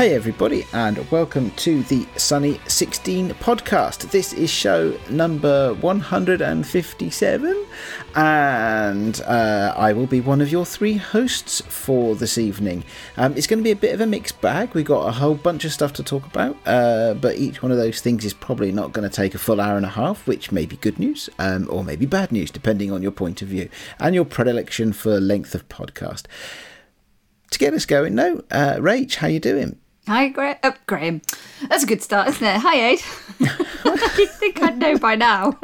Hey, everybody, and welcome to the Sunny 16 podcast. This is show number 157, and uh, I will be one of your three hosts for this evening. Um, it's going to be a bit of a mixed bag. We've got a whole bunch of stuff to talk about, uh, but each one of those things is probably not going to take a full hour and a half, which may be good news um, or maybe bad news, depending on your point of view and your predilection for length of podcast to get us going no uh rach how you doing Hi, Gra- uh, Graham. That's a good start, isn't it? Hi, Aid. you think I'd know by now?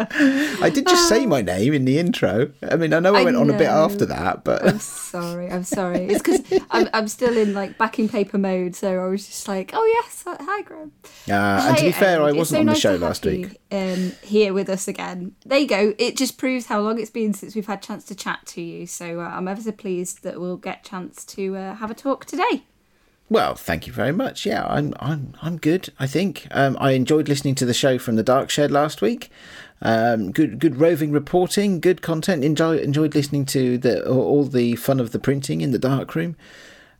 i did just say my name in the intro i mean i know i, I went on a bit after that but I'm sorry. I'm sorry. It's because I'm, I'm still in like backing paper mode, so I was just like, oh yes, hi, Graham. uh, and to be fair i wasn't so on the nice show last you, week Um, here with us again. There you go. It just proves how long it's been since we've had chance to chat to you. So uh, I'm ever so pleased that we'll get chance to uh, have a talk today. Well thank you very much yeah i'm i'm i'm good i think um i enjoyed listening to the show from the dark shed last week um good good roving reporting good content enjoy, enjoyed listening to the all the fun of the printing in the dark room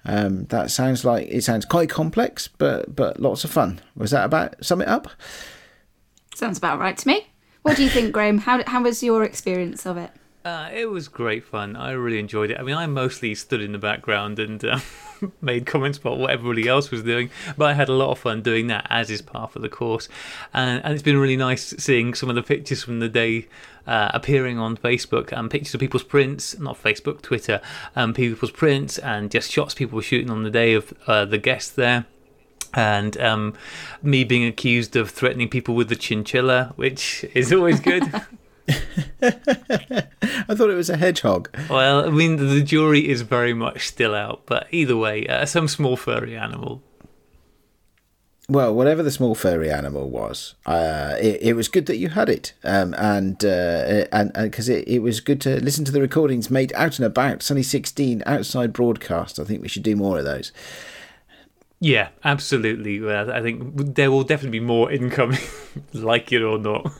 um that sounds like it sounds quite complex but but lots of fun was that about sum it up Sounds about right to me. What do you think, Graham? How, how was your experience of it? Uh, it was great fun. I really enjoyed it. I mean, I mostly stood in the background and uh, made comments about what everybody else was doing, but I had a lot of fun doing that, as is part of the course. And, and it's been really nice seeing some of the pictures from the day uh, appearing on Facebook and pictures of people's prints, not Facebook, Twitter, um, people's prints and just shots people were shooting on the day of uh, the guests there and um, me being accused of threatening people with the chinchilla, which is always good. I thought it was a hedgehog. well, I mean, the jury is very much still out, but either way, uh, some small furry animal. Well, whatever the small furry animal was, uh, it, it was good that you had it, um, and uh, and because it, it was good to listen to the recordings made out and about. Sunny sixteen outside broadcast. I think we should do more of those. Yeah, absolutely. I think there will definitely be more incoming, like it or not.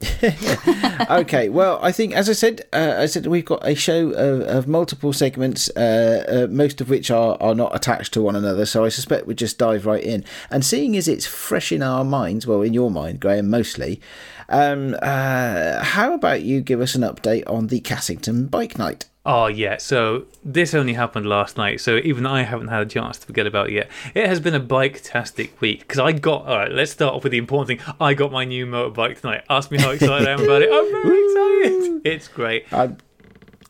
okay, well, I think as I said, uh, I said we've got a show of, of multiple segments, uh, uh, most of which are, are not attached to one another. So I suspect we'd just dive right in. And seeing as it's fresh in our minds, well, in your mind, Graham, mostly. Um, uh, how about you give us an update on the Cassington Bike Night? Oh yeah, so this only happened last night, so even I haven't had a chance to forget about it yet. It has been a bike-tastic week because I got. All right, let's start off with the important thing. I got my new motorbike tonight. Ask me how excited I am about it. I'm very excited. It's great. Um,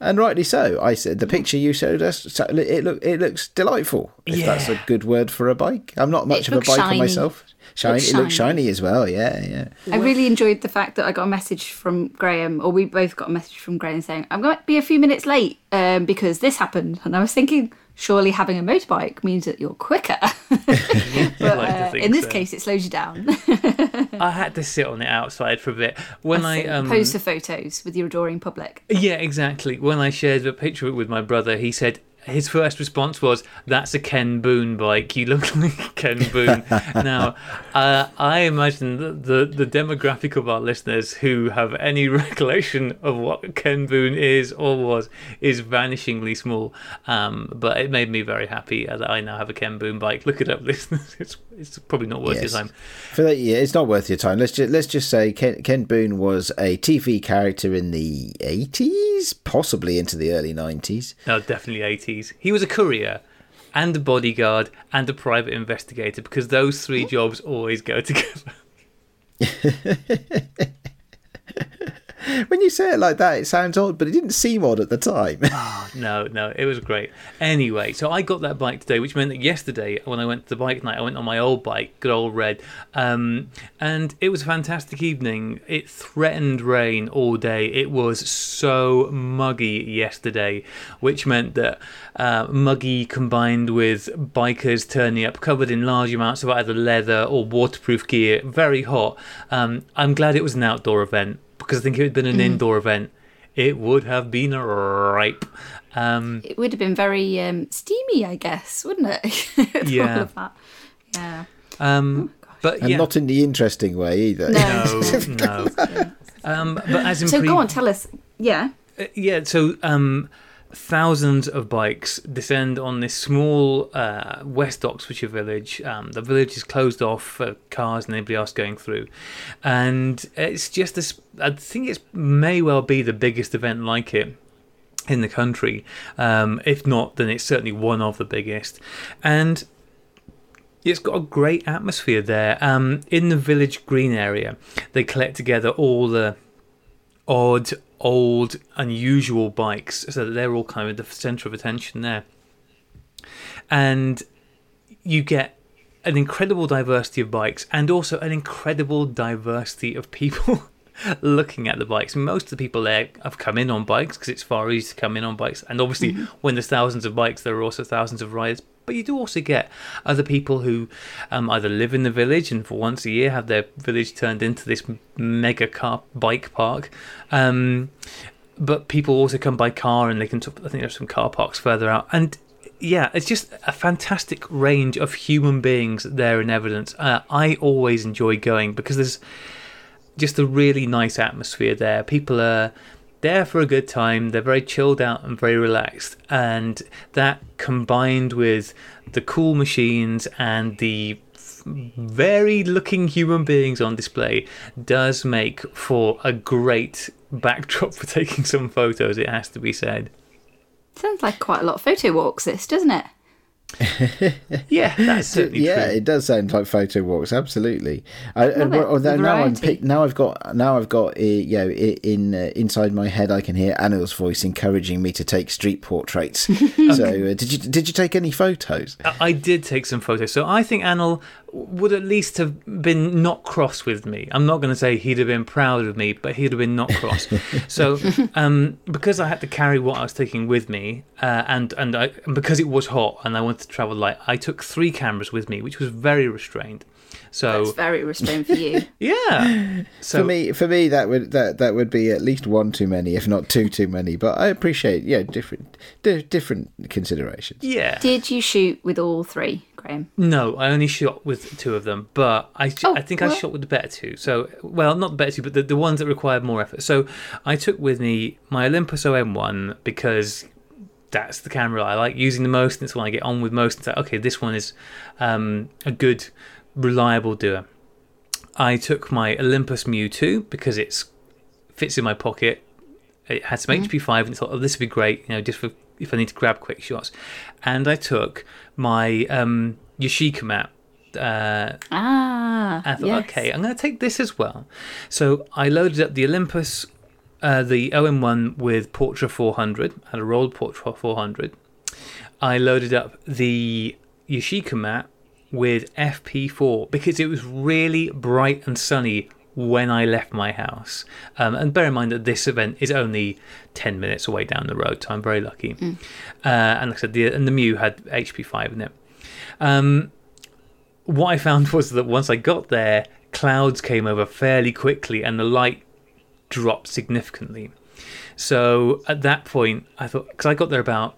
and rightly so. I said the picture you showed us. It look it looks delightful. If that's a good word for a bike. I'm not much It of a looks biker shiny. myself. Shiny. Looks It looks shiny. shiny as well. Yeah, yeah. I really enjoyed the fact that I got a message from Graham, or we both got a message from Graham saying, I'm going to be a few minutes late um, because this happened. And I was thinking, surely having a motorbike means that you're quicker. but like uh, in this so. case, it slows you down. I had to sit on it outside for a bit when I, um. Pose for photos with your adoring public. Yeah, exactly. When I shared a picture of it with my brother, he said his first response was, "That's a Ken Boon bike. You look like Ken Boon." now, uh, I imagine that the the demographic of our listeners who have any recollection of what Ken Boon is or was is vanishingly small. Um, but it made me very happy that I now have a Ken Boon bike. Look it up, listeners. It's it's probably not worth Yes. your time. For that, yeah, it's not worth your time. Let's just let's just say Ken, Ken Boon was a TV character in the eighties, possibly into the early nineties. No, definitely 80s. He was a courier and a bodyguard and a private investigator because those three jobs always go together. When you say it like that, it sounds odd, but it didn't seem odd at the time. No, no, it was great. Anyway, so I got that bike today, which meant that yesterday when I went to the bike night, I went on my old bike, good old red, um, and it was a fantastic evening. It threatened rain all day. It was so muggy yesterday, which meant that uh, muggy combined with bikers turning up covered in large amounts of either leather or waterproof gear, very hot. Um, I'm glad it was an outdoor event because I think if it had been an indoor event, it would have been ripe. Um, It would have been very um, steamy, I guess, wouldn't it? With all Yeah. of that. Yeah. um, but and yeah, not in the interesting way either. No. no, no. Um, but as in So pre- go on, tell us. Yeah. Uh, yeah, so um, thousands of bikes descend on this small uh, West Oxfordshire village. Um, the village is closed off for cars and anybody else going through, and it's just this. I think it may well be the biggest event like it in the country. Um, if not, then it's certainly one of the biggest, and it's got a great atmosphere there. Um, in the village green area, they collect together all the odd, old, unusual bikes so that they're all kind of the centre of attention there. And you get an incredible diversity of bikes and also an incredible diversity of people looking at the bikes. Most of the people there have come in on bikes because it's far easier to come in on bikes. And obviously, mm-hmm. when there's thousands of bikes, there are also thousands of riders. But you do also get other people who um, either live in the village and for once a year have their village turned into this mega car bike park. Um, but people also come by car and they can. I think there's some car parks further out, and yeah, it's just a fantastic range of human beings there in evidence. Uh, I always enjoy going because there's just a really nice atmosphere there. People are there for a good time. They're very chilled out and very relaxed. And that combined with the cool machines and the varied looking human beings on display does make for a great backdrop for taking some photos, it has to be said. Sounds like quite a lot of photo walks, this, doesn't it? Yeah, that's certainly yeah, true. it does sound like photo walks. Absolutely. I, and, although now I'm pick, now I've got now I've got uh, you know in uh, inside my head I can hear Anil's voice encouraging me to take street portraits. so uh, did you did you take any photos? I did take some photos. So I think Anil would at least have been not cross with me. I'm not going to say he'd have been proud of me, but he'd have been not cross. so, um, because I had to carry what I was taking with me, uh, and and I, because it was hot and I wanted to travel light, I took three cameras with me, which was very restrained. So that's very restrained for you. yeah. So for me, for me, that would that that would be at least one too many, if not two too many. But I appreciate, yeah, different di- different considerations. Yeah. Did you shoot with all three? Graham? No, I only shot with two of them, but I, oh, I think well. I shot with the better two. So, well, not the better two, but the, the ones that required more effort. So, I took with me my Olympus OM1 because that's the camera I like using the most, and it's the one I get on with most. It's like, okay, this one is um, a good, reliable doer. I took my Olympus 2 because it fits in my pocket. It had some mm-hmm. HP5, and I thought, oh, this would be great, you know, just for if I need to grab quick shots. And I took my um, Yashica Mat. Uh, ah, I thought, yes. okay, I'm going to take this as well. So I loaded up the Olympus, uh, the OM1 with Portra 400, had a rolled Portra 400. I loaded up the Yashica Mat with FP4 because it was really bright and sunny when I left my house. Um, and bear in mind that this event is only 10 minutes away down the road, so I'm very lucky. Mm. Uh, and like I said, the, and the Mu had HP5 in it. Um, what I found was that once I got there, clouds came over fairly quickly and the light dropped significantly. So at that point, I thought, because I got there about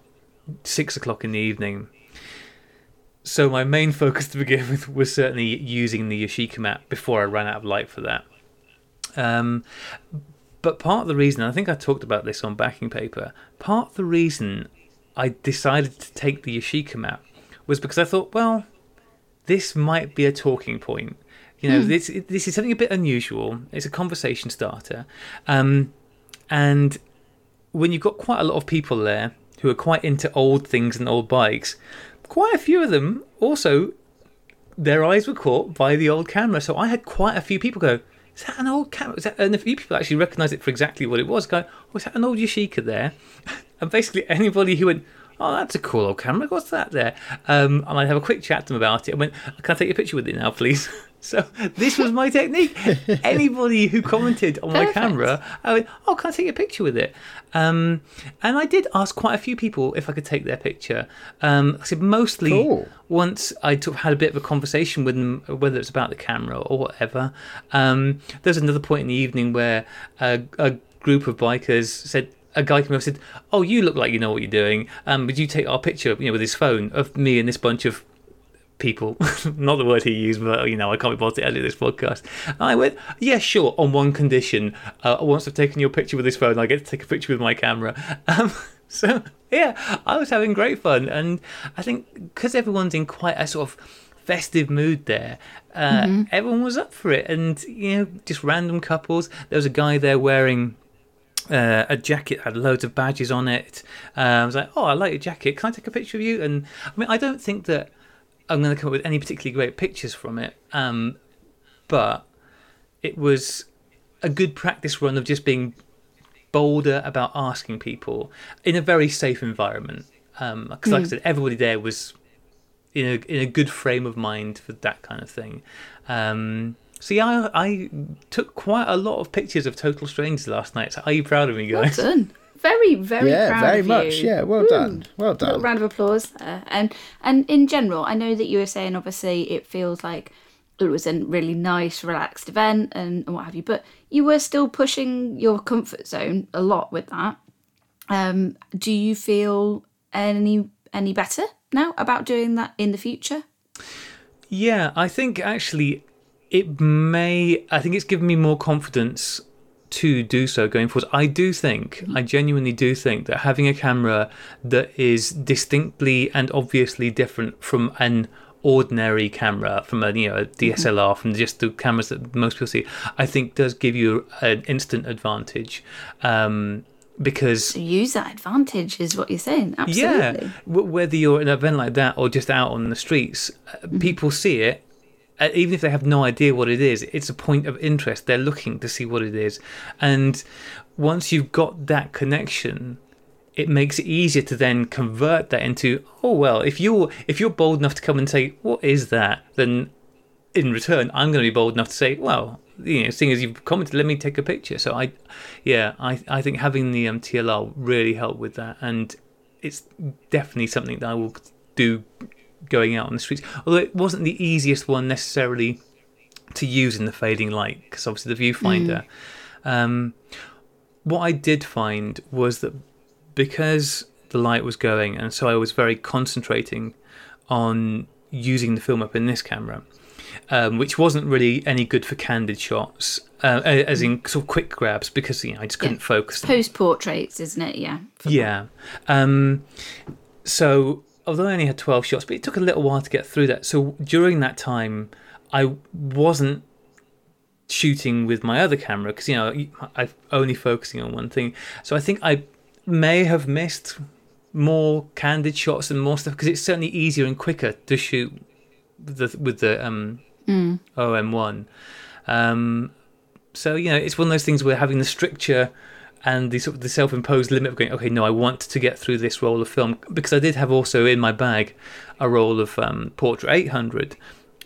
six o'clock in the evening. So my main focus to begin with was certainly using the Yashica Mat before I ran out of light for that. Um, but part of the reason, I think I talked about this on backing paper, part of the reason I decided to take the Yashica Mat was because I thought, well, this might be a talking point. You know, hmm. this this is something a bit unusual. It's a conversation starter, um, and when you've got quite a lot of people there who are quite into old things and old bikes, quite a few of them also their eyes were caught by the old camera. So I had quite a few people go, is that an old camera? Is that, and a few people actually recognised it for exactly what it was. Go, oh, that an old Yashica there? and basically anybody who went, oh, that's a cool old camera. What's that there? Um, and I'd have a quick chat to them about it. I went, can I take a picture with it now, please? So this was my technique. Anybody who commented on my camera, I went, "Oh, can I take a picture with it?" Um, and I did ask quite a few people if I could take their picture. Um, I said mostly cool. once I took, had a bit of a conversation with them, whether it's about the camera or whatever. Um, there's another point in the evening where a, a group of bikers said, a guy came up and said, "Oh, you look like you know what you're doing. Um, would you take our picture, you know, with his phone of me and this bunch of people. Not the word he used, but you know, I can't be bothered to edit this podcast. And I went, yeah, sure, on one condition. Uh, once I've taken your picture with this phone, I get to take a picture with my camera. Um, so yeah, I was having great fun, and I think because everyone's in quite a sort of festive mood there, uh, Mm-hmm. everyone was up for it, and you know, just random couples. There was a guy there wearing. Uh, a jacket had loads of badges on it. Uh, I was like, "Oh, I like your jacket. Can I take a picture of you?" And I mean, I don't think that I'm going to come up with any particularly great pictures from it, um, but it was a good practice run of just being bolder about asking people in a very safe environment. Because, like I said, everybody there was in a in a good frame of mind for that kind of thing. Um, so yeah, I, I took quite a lot of pictures of total strangers last night. So are you proud of me, Well guys? done. Very, very yeah, proud very of much. you. Yeah, very much. Yeah, well Woo. done. Well Little done. round of applause there. And and in general, I know that you were saying obviously it feels like it was a really nice, relaxed event and, and what have you, but you were still pushing your comfort zone a lot with that. Um, do you feel any any better now about doing that in the future? Yeah, I think actually it may. I think it's given me more confidence to do so going forward. I do think, I genuinely do think that having a camera that is distinctly and obviously different from an ordinary camera, from a you know a DSLR, from just the cameras that most people see, I think does give you an instant advantage. Um, because use that advantage is what you're saying. Absolutely. yeah, whether you're at an event like that or just out on the streets, uh, people see it. Uh, even if they have no idea what it is, it's a point of interest. They're looking to see what it is, and once you've got that connection, it makes it easier to then convert that into oh well. If you're if you're bold enough to come and say what is that, then in return, I'm going to be bold enough to say, well, you know, seeing as you've commented, let me take a picture. So I, yeah, I, I think having the um, TLR really helped with that, and it's definitely something that I will do going out on the streets. Although it wasn't the easiest one necessarily to use in the fading light, because obviously the viewfinder. Um, what I did find was that because the light was going, and so I was very concentrating on using the film up in this camera, um, which wasn't really any good for candid shots, uh, as in sort of quick grabs, because you know I just couldn't Yeah. focus. Post portraits, isn't it? Yeah. Yeah. Um, so although I only had 12 shots, but it took a little while to get through that. So during that time, I wasn't shooting with my other camera because you know I'm only focusing on one thing. So I think I may have missed more candid shots and more stuff because it's certainly easier and quicker to shoot with the with the um, OM1. Um, so you know, it's one of those things where having the stricture and the sort of the self-imposed limit of going, okay, no, I want to get through this roll of film because I did have also in my bag a roll of um, Portra 800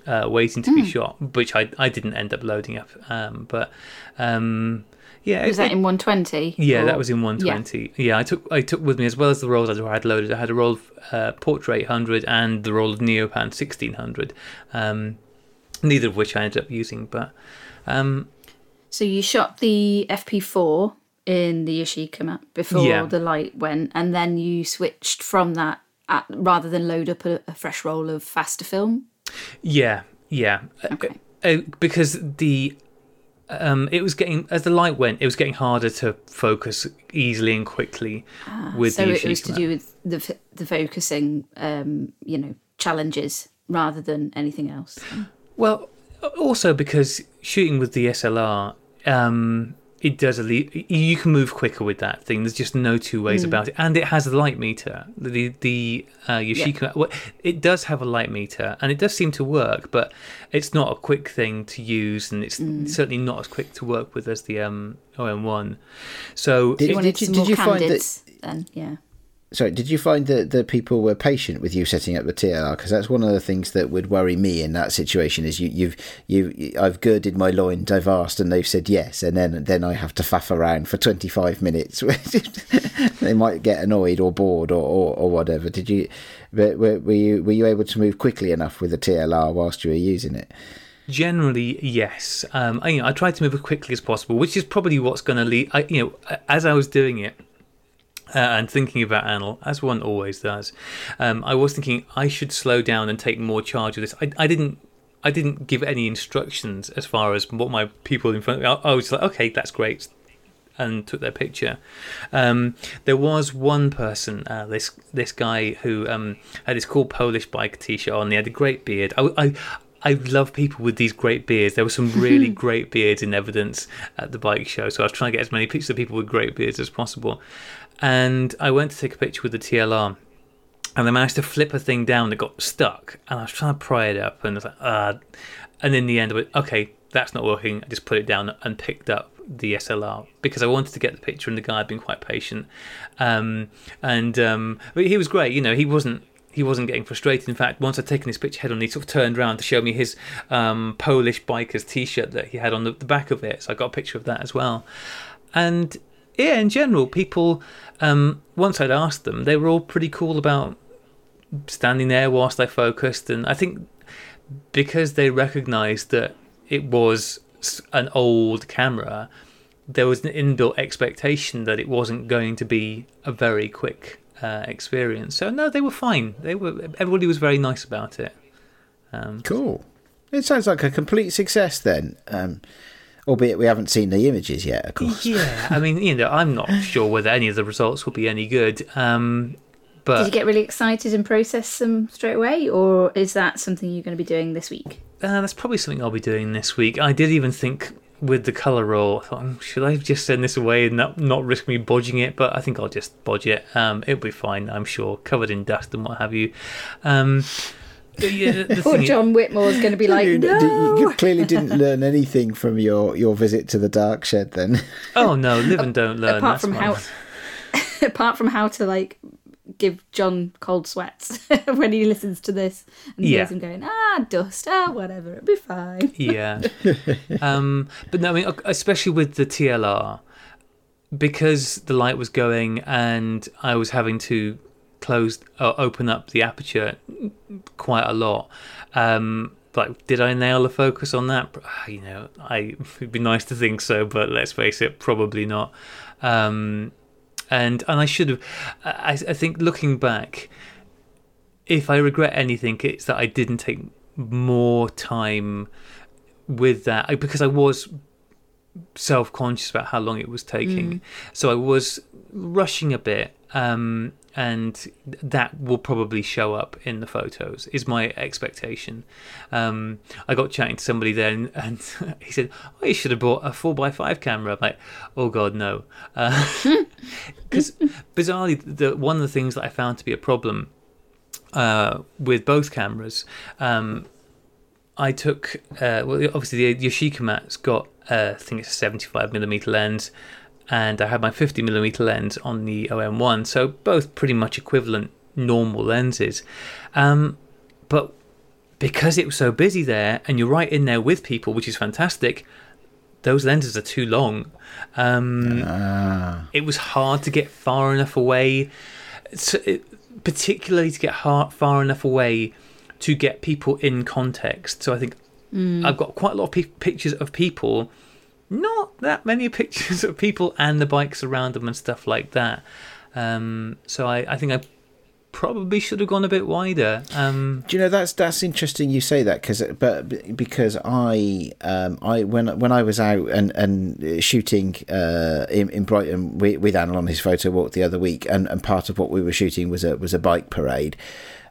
uh, waiting to be shot, which I I didn't end up loading up. Um, but um, yeah, Was it- that in 120? yeah, Or- that was in 120. Yeah. I took I took with me as well as the rolls I had loaded. I had a roll of uh, Portra 800 and the roll of Neopan 1600. Um, neither of which I ended up using, but um, So you shot the FP4 in the Yashica Mat before Yeah. the light went, and then you switched from that at, rather than load up a, a fresh roll of faster film. yeah, yeah, Uh, Okay. uh, because the um, it was getting as the light went, it was getting harder to focus easily and quickly with so the it was to do with the the focusing, um, you know, challenges rather than anything else. Well, also because shooting with the SLR, um, it does a le- you can move quicker with that thing. There's just no two ways about it, and it has a light meter. The the uh, Yashica, well, it does have a light meter, and it does seem to work, but it's not a quick thing to use, and it's certainly not as quick to work with as the um, OM1. So Did- You it- wanted you- some did you find that- then, yeah. Sorry, did you find that the people were patient with you setting up the TLR? Because that's one of the things that would worry me in that situation. Is you, you've you I've girded my loins, I've asked, and they've said yes, and then then I have to faff around for twenty five minutes. they might get annoyed or bored or, or, or whatever. Did you? But were, were you were you able to move quickly enough with the TLR whilst you were using it? Generally, yes. Um, I, you know, I tried to move as quickly as possible, which is probably what's going to lead. I, you know, as I was doing it uh, and thinking about Anil, as one always does, um, I was thinking I should slow down and take more charge of this. I, I didn't. I didn't give any instructions as far as what my people in front of me. I, I was like, okay, that's great. and took their picture. Um, there was one person, uh, this this guy who um, had his cool Polish bike T-shirt on. He had a great beard. I, I I love people with these great beards. There were some really great beards in evidence at the bike show, so I was trying to get as many pictures of people with great beards as possible. And I went to take a picture with the TLR, and I managed to flip a thing down that got stuck, and I was trying to pry it up, and I was like, ah. And in the end, I went, okay, that's not working. I just put it down and picked up the SLR because I wanted to get the picture, and the guy had been quite patient. Um, and um, but he was great. You know, he wasn't he wasn't getting frustrated. In fact, once I'd taken his picture head on, he sort of turned around to show me his um, Polish biker's T-shirt that he had on the, the, back of it. So I got a picture of that as well. And yeah, in general, people um, once I'd asked them, they were all pretty cool about standing there whilst I focused, and I think because they recognised that it was an old camera, there was an inbuilt expectation that it wasn't going to be a very quick uh, experience. So no, they were fine. They were everybody was very nice about it. Um, cool. It sounds like a complete success then. Um, albeit we haven't seen the images yet, of course. Yeah, I mean, you know, I'm not sure whether any of the results will be any good. Um, but did you get really excited and process them straight away, or is that something you're going to be doing this week? Uh, that's probably something I'll be doing this week. I did even think with the color roll, I thought, hmm, should I just send this away and not, not risk me bodging it? But I think I'll just bodge it. Um, it'll be fine, I'm sure, covered in dust and what have you. Um, yeah, Poor John Whitmore is going to be like, you, no. you clearly didn't learn anything from your, your visit to the dark shed, then. Oh no, live and don't learn. Apart from how, apart from how to like give John cold sweats when he listens to this and yeah. hears him going, ah, dust, ah, whatever, it'll be fine. yeah. Um, but no, I mean, especially with the TLR, because the light was going and I was having to close or uh, open up the aperture quite a lot. Um, like, did I nail the focus on that? You know, I it'd be nice to think so, but let's face it, probably not. Um, and and I should have. I, I think looking back, if I regret anything, it's that I didn't take more time with that because I was self conscious about how long it was taking. Mm. So I was rushing a bit. Um, and that will probably show up in the photos is my expectation. Um, i got chatting to somebody then and he said oh you should have bought a 4x5 camera. I'm like oh god no. Because uh, bizarrely the, one of the things that i found to be a problem uh, with both cameras um, i took uh, well obviously the Yashica Mat's got i think it's a 75 millimeter lens and I had my 50mm lens on the OM1, so both pretty much equivalent normal lenses. Um, but because it was so busy there, and you're right in there with people, which is fantastic, those lenses are too long. Um, ah. It was hard to get far enough away, so it, particularly to get hard, far enough away to get people in context. So I think mm. I've got quite a lot of p- pictures of people not that many pictures of people and the bikes around them and stuff like that. Um, so I, I think I probably should have gone a bit wider. Um, Do you know that's that's interesting you say that because but because I um, I when when I was out and and shooting uh, in, in Brighton with, with Anil on his photo walk the other week and, and part of what we were shooting was a was a bike parade.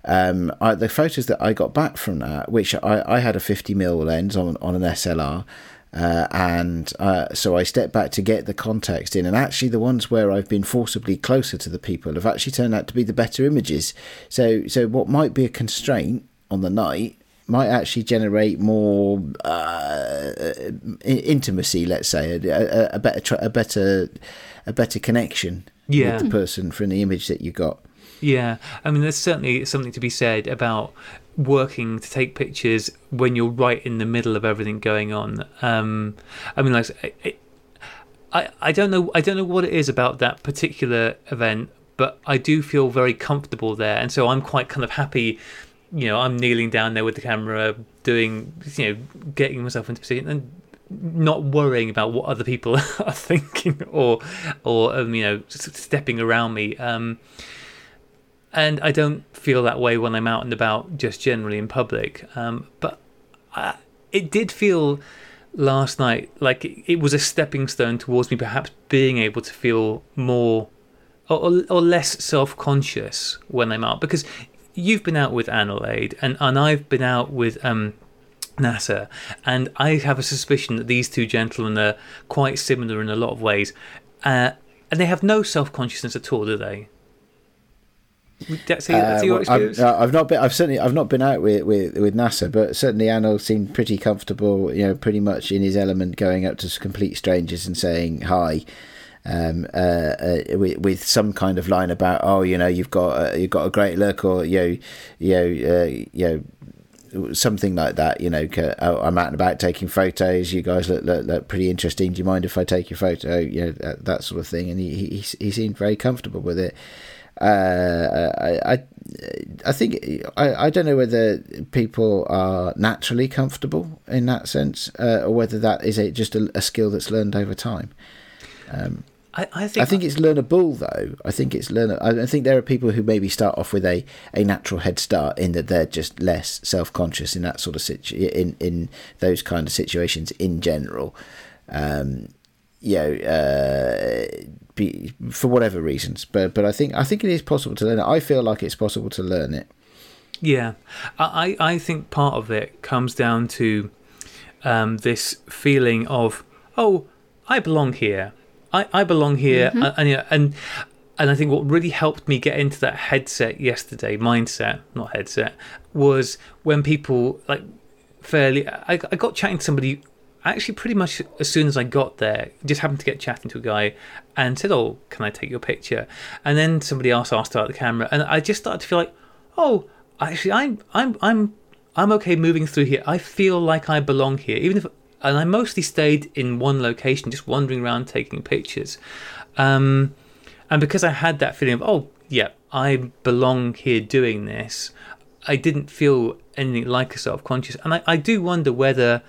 Um, I, the photos that I got back from that, which I, I had a 50 mm lens on on an SLR, uh, and uh, so I stepped back to get the context in. And actually, the ones where I've been forcibly closer to the people have actually turned out to be the better images. So, so what might be a constraint on the night might actually generate more uh, intimacy. Let's say a, a, a better, a better, a better connection yeah. with the person from the image that you got. Yeah, I mean, there's certainly something to be said about working to take pictures when you're right in the middle of everything going on. Um, I mean, like, I, I don't know, I don't know what it is about that particular event, but I do feel very comfortable there, and so I'm quite kind of happy. You know, I'm kneeling down there with the camera, doing, you know, getting myself into position, and not worrying about what other people are thinking or, or um, you know, stepping around me. Um, and I don't feel that way when I'm out and about, just generally in public. Um, but I, it did feel last night, like it, it was a stepping stone towards me perhaps being able to feel more or, or, less self conscious when I'm out because you've been out with Analaid and, and I've been out with um, NASA, and I have a suspicion that these two gentlemen are quite similar in a lot of ways, uh, and they have no self consciousness at all, do they? That's, that's your experience. I've, uh, I've not been. I've certainly. I've not been out with, with with NASA, but certainly Anil seemed pretty comfortable. You know, pretty much in his element, going up to complete strangers and saying hi. Um, uh, uh, with, with some kind of line about, oh, you know, you've got uh, you've got a great look, or you know, you know, uh, you know, something like that. You know, oh, I'm out and about taking photos. You guys look, look look pretty interesting. Do you mind if I take your photo? You know, that, that sort of thing. And he, he he seemed very comfortable with it. Uh, I, I I think I, I don't know whether people are naturally comfortable in that sense, uh, or whether that is a, just a, a skill that's learned over time. I, I think I think it's learnable though. I think it's learn. I think there are people who maybe start off with a, a natural head start in that they're just less self conscious in that sort of situ in in those kind of situations in general. Um, you know, uh, be, for whatever reasons, but but I think I think it is possible to learn it. I feel like it's possible to learn it. Yeah, I, I think part of it comes down to um, this feeling of oh, I belong here. I, I belong here, and, and yeah, and and I think what really helped me get into that headset yesterday, mindset, not headset, was when people like fairly. I, I got chatting to somebody actually pretty much as soon as I got there, just happened to get chatting to a guy and said, "Oh, can I take your picture?" And then somebody else asked about the camera, and I just started to feel like, "Oh, actually, I'm I'm I'm I'm okay moving through here. I feel like I belong here, even if." And I mostly stayed in one location, just wandering around taking pictures. Um, and because I had that feeling of, oh, yeah, I belong here doing this, I didn't feel anything like a self conscious. And I, I do wonder whether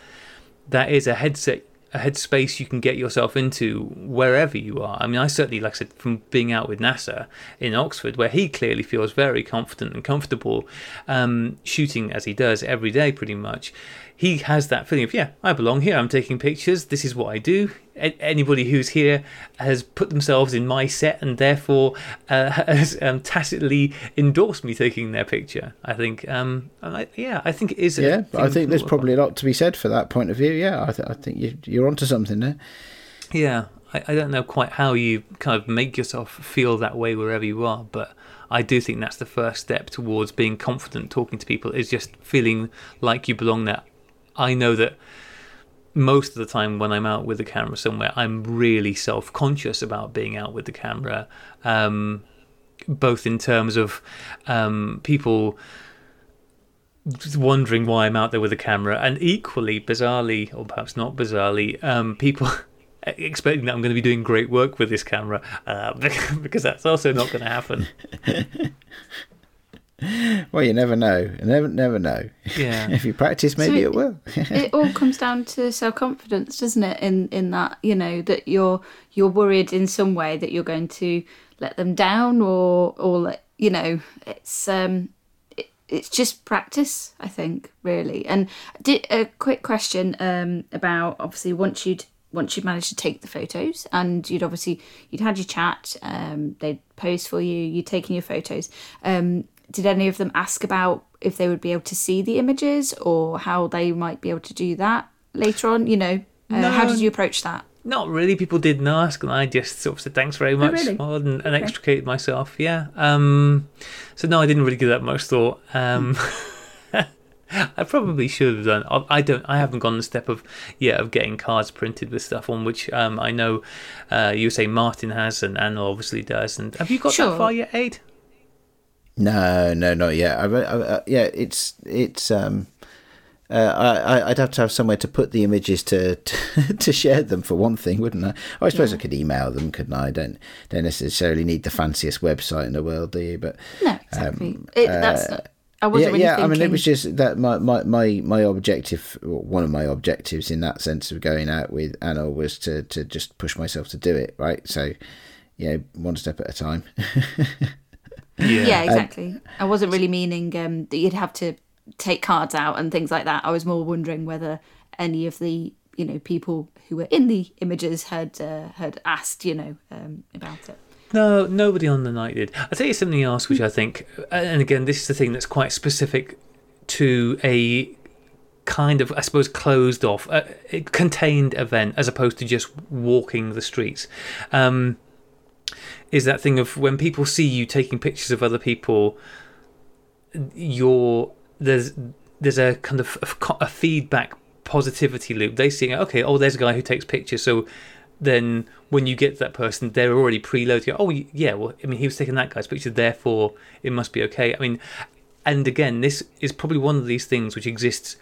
that is a headset a headspace you can get yourself into wherever you are. I mean, I certainly, like I said, from being out with NASA in Oxford, where he clearly feels very confident and comfortable um, shooting as he does every day, pretty much. He has that feeling of, yeah, I belong here. I'm taking pictures. This is what I do. Anybody who's here has put themselves in my set and therefore uh, has um, tacitly endorsed me taking their picture. I think, um, I, yeah, I think it is. Yeah, I think there's probably a lot to be said for that point of view. Yeah, I, th- I think you, you're onto something there. Yeah, I, I don't know quite how you kind of make yourself feel that way wherever you are, but I do think that's the first step towards being confident talking to people is just feeling like you belong there. I know that most of the time when I'm out with the camera somewhere, I'm really self conscious about being out with the camera, um, both in terms of um, people wondering why I'm out there with a camera, and equally bizarrely, or perhaps not bizarrely, um, people expecting that I'm going to be doing great work with this camera, uh, because that's also not going to happen. Well, you never know. You never, never know. Yeah. if you practice, maybe So it will. it all comes down to self confidence, doesn't it? In in that you know that you're you're worried in some way that you're going to let them down, or or let, you know it's um it, it's just practice, I think, really. And did a quick question um about obviously once you'd once you'd managed to take the photos and you'd obviously you'd had your chat, um they'd pose for you, you'd taken your photos. Um, did any of them ask about if they would be able to see the images or how they might be able to do that later on? You know, uh, how did you approach that? Not really. People didn't ask, and I just sort of said thanks very much really? and, and extricated myself. Yeah. Um, so no, I didn't really give that much thought. Um, I probably should have done. I- don't. I haven't gone the step of yet of getting cards printed with stuff on, which um, I know uh, you say Martin has, and Anna obviously does. And have you got Sure. that far yet, Aid? No, no, not yet. I, I, I, yeah, it's it's. Um, uh, I, I'd have to have somewhere to put the images to to, to share them for one thing, wouldn't I? I suppose I could email them, couldn't I? I don't don't necessarily need the fanciest website in the world, do you? But No, exactly. it, that's not, I wasn't yeah, really yeah. thinking. I mean, it was just that my, my, my, my objective, one of my objectives in that sense of going out with Anna was to, to just push myself to do it, right? So, you know, one step at a time. yeah, exactly. I wasn't really meaning um, that you'd have to take cards out and things like that. I was more wondering whether any of the you know people who were in the images had uh, had asked you know um, about it. No, nobody on the night did. I'll tell you something else, which I think, and again, this is the thing that's quite specific to a kind of, I suppose, closed off, uh, contained event as opposed to just walking the streets. Um, is that thing of when people see you taking pictures of other people, you're there's there's a kind of a, a feedback positivity loop. They see, okay, oh, there's a guy who takes pictures, so then when you get to that person, they're already preloaded. Oh, yeah, well, I mean, he was taking that guy's picture, therefore it must be okay. I mean, and again, this is probably one of these things which exists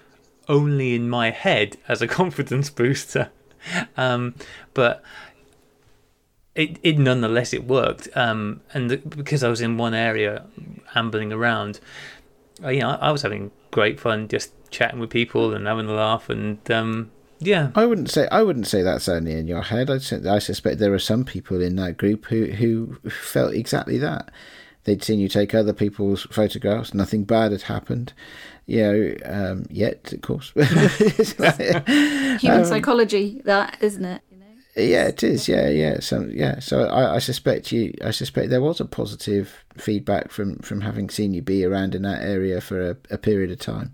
only in my head as a confidence booster. Um, but it, it nonetheless it worked. Um, and the, because I was in one area ambling around, uh, you know, I, I, was having great fun just chatting with people and having a laugh and um, yeah. I wouldn't say I wouldn't say that's only in your head. I I suspect there are some people in that group who who felt exactly that. They'd seen you take other people's photographs. Nothing bad had happened, you know, um, yet of course. Human um, psychology, that isn't it? Yeah, it is. Yeah, yeah. So yeah, so I, I suspect you. I suspect there was a positive feedback from from having seen you be around in that area for a, a period of time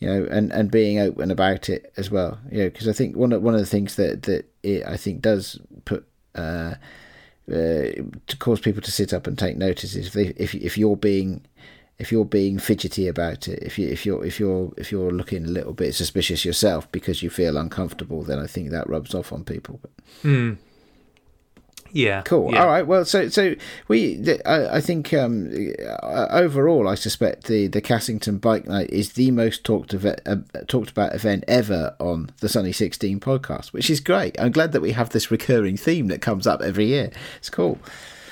you know, and, and being open about it as well. You know, because I think one of one of the things that that it I think does put uh, uh, to cause people to sit up and take notice is if they, if if you're being if you're being fidgety about it, if you if you're if you're if you're looking a little bit suspicious yourself because you feel uncomfortable, then I think that rubs off on people. Hmm. Yeah. Cool. Yeah. All right. Well, so so we, I, I think um, uh, overall, I suspect the the Cassington Bike Night is the most talked of uh, talked about event ever on the Sunny Sixteen podcast, which is great. I'm glad that we have this recurring theme that comes up every year. It's cool.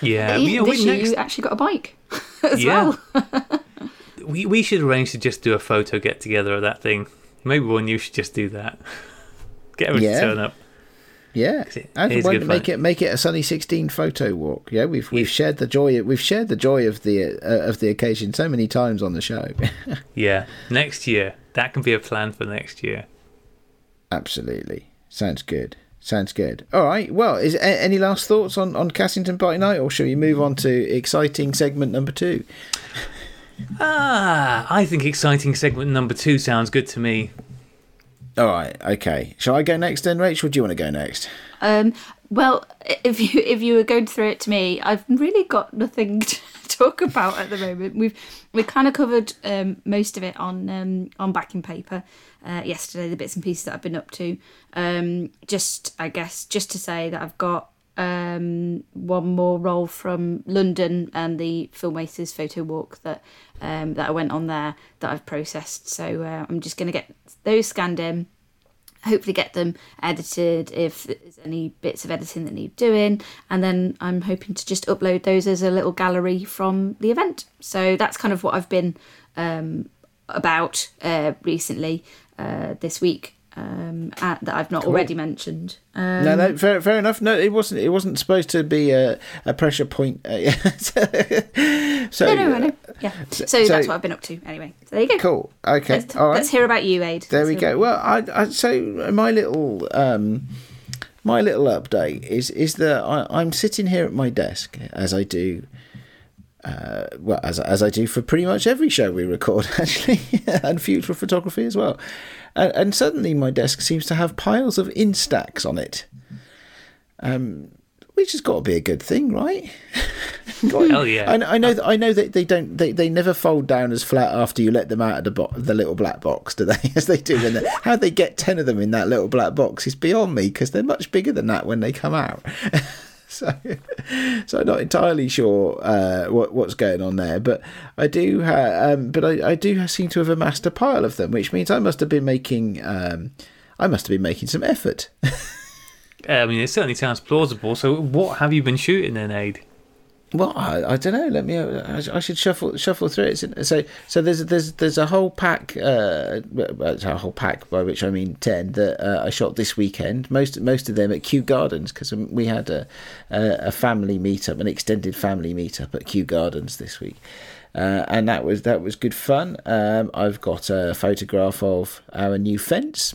Yeah. yeah this year next... you actually got a bike as yeah. well. we we should arrange to just do a photo get together of that thing. Maybe one you should just do that. Get everyone yeah. to turn up. Yeah, and why make it make it a sunny sixteen photo walk? Yeah, we've we've shared the joy we've shared the joy of the uh, of the occasion so many times on the show. yeah, next year that can be a plan for next year. Absolutely, sounds good. Sounds good. All right. Well, is any last thoughts on on Cassington Bike Night, or shall we move on to exciting segment number two? Ah, I think exciting segment number two sounds good to me. All right. Okay. Shall I go next then, Rachel? Do you want to go next? Um. Well, if you if you were going through it to me, I've really got nothing to talk about at the moment. We've we kind of covered um, most of it on um, on backing paper uh, yesterday. The bits and pieces that I've been up to. Um, just I guess just to say that I've got um, one more role from London and the Filmmakers photo walk that um, that I went on there that I've processed. So uh, I'm just going to get those scanned in, hopefully get them edited if there's any bits of editing that need doing, and then I'm hoping to just upload those as a little gallery from the event. So that's kind of what I've been um, about uh, recently uh, this week um, at, that I've not cool. already mentioned. Um, no, no, fair, fair enough. No, it wasn't. It wasn't supposed to be a, a pressure point. Uh, so, no, no, no, yeah. So, so, that's what I've been up to. Anyway, so there you go. Cool. Okay. Let's, All right. Let's hear about you, Aid. There let's we go. Well, I, I so my little. Um, my little update is is that I, I'm sitting here at my desk as I do uh, well, as as I do for pretty much every show we record, actually, and future photography as well. And, and, suddenly, my desk seems to have piles of Instax on it, um, which has got to be a good thing, right? Hell yeah! I, I know that I know that they don't they, they never fold down as flat after you let them out of the bo- the little black box, do they? As they do when how they get ten of them in that little black box is beyond me because they're much bigger than that when they come out. so, so I'm not entirely sure uh, what what's going on there, but I do, ha- um, but I, I do seem to have amassed a pile of them, which means I must have been making, um, I must have been making some effort. I mean, it certainly sounds plausible. So, what have you been shooting then, Aid? Well, I, I, don't know. Let me. I, should shuffle shuffle through it. So, so there's there's there's a whole pack. Uh, a whole pack by which I mean ten that uh, I shot this weekend. Most most of them at Kew Gardens because we had a, a, a family meetup, an extended family meetup at Kew Gardens this week. Uh, and that was that was good fun. Um, I've got a photograph of our new fence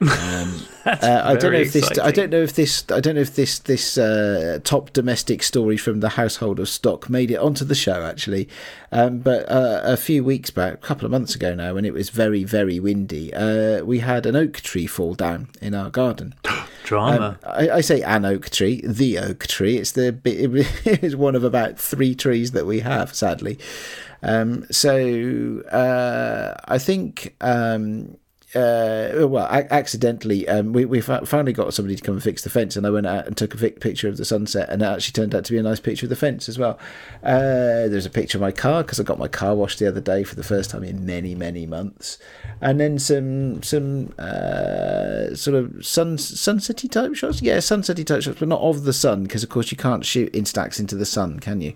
Um, uh, I don't know if this. I don't know if this. I don't know if this this uh, top domestic story from the household of stock made it onto the show actually. Um, but uh, a few weeks back, a couple of months ago now, when it was very very windy, uh, we had an oak tree fall down in our garden. Drama. Um, I, I say an oak tree, the oak tree. It's the it is one of about three trees that we have, sadly. Um, so uh, I think. Uh, well, accidentally, um, we we finally got somebody to come and fix the fence, and I went out and took a picture of the sunset, and it actually turned out to be a nice picture of the fence as well. Uh, there's a picture of my car because I got my car washed the other day for the first time in many many months, and then some some uh, sort of sun sunsetty type shots. Yeah, sunsetty type shots, but not of the sun because of course you can't shoot instax into the sun, can you?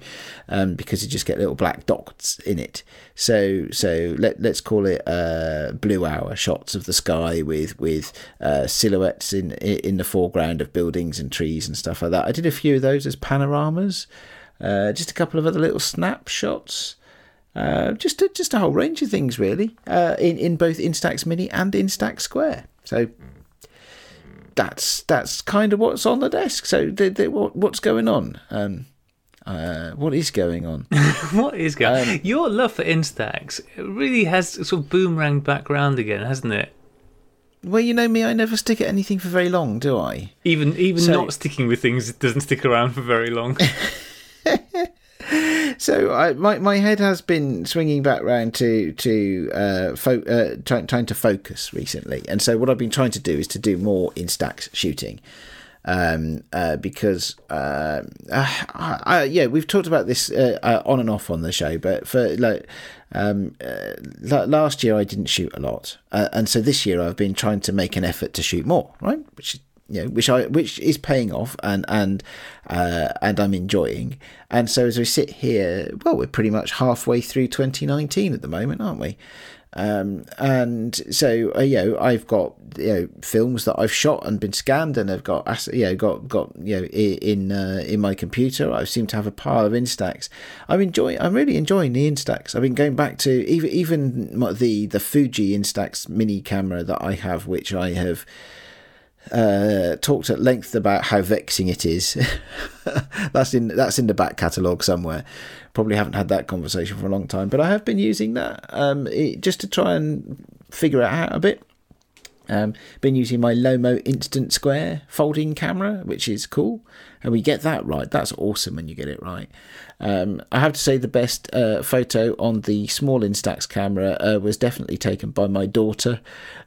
Um, because you just get little black dots in it. So so let let's call it uh, blue hour shots of the sky with with uh, silhouettes in in the foreground of buildings and trees and stuff like that. I did a few of those as panoramas. Uh, just a couple of other little snapshots. Uh, just a, just a whole range of things really uh, in in both Instax Mini and Instax Square. So that's that's kind of what's on the desk. So the, the, what what's going on? Um, uh, what is going on? what is going? um, Your love for Instax really has sort of boomeranged back round again, hasn't it? well, you know me, I never stick at anything for very long, do I? Even even So- not sticking with things doesn't stick around for very long. So I, my my head has been swinging back round to to uh, fo- uh, trying trying to focus recently, and so what I've been trying to do is to do more Instax shooting, um, uh, because uh, uh, yeah we've talked about this uh, uh, on and off on the show, but for like um, last year I didn't shoot a lot, and so this year I've been trying to make an effort to shoot more, right? Which you know, which I which is paying off and and and I'm enjoying. And so as we sit here, well, we're pretty much halfway through 2019 at the moment, aren't we? Um, and so uh, you know, I've got you know films that I've shot and been scanned, and I've got you know got got you know in uh, in my computer. I seem to have a pile of Instax. I'm enjoying. I'm really enjoying the Instax. I've been going back to even even the the Fuji Instax mini camera that I have, which I have uh, talked at length about how vexing it is. that's in that's in the back catalogue somewhere. Probably haven't had that conversation for a long time, but I have been using that um, it, just to try and figure it out a bit. Um, been using my Lomo Instant Square folding camera, which is cool, and we get that right. That's awesome when you get it right. Um, I have to say the best uh, photo on the small Instax camera uh, was definitely taken by my daughter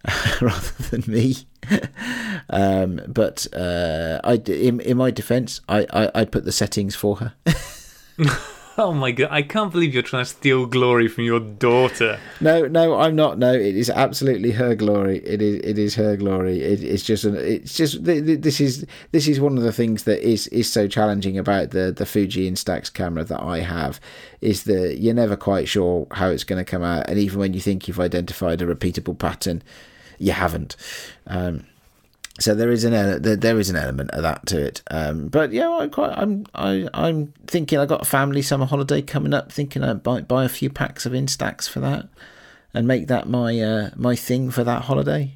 rather than me. um, but uh, I, in, in my defence, I, I, I put the settings for her. oh my god! I can't believe you're trying to steal glory from your daughter. No, no, I'm not. No, it is absolutely her glory. It is, it is her glory. It, it's just, an, it's just. th- th- This is, this is one of the things that is is so challenging about the the Fuji Instax camera that I have, is that you're never quite sure how it's going to come out, and even when you think you've identified a repeatable pattern, you haven't. Um, so there is an ele- there, there is an element of that to it. Um, but yeah, I quite I'm I I'm thinking I got a family summer holiday coming up. Thinking I buy buy a few packs of Instax for that, and make that my uh, my thing for that holiday.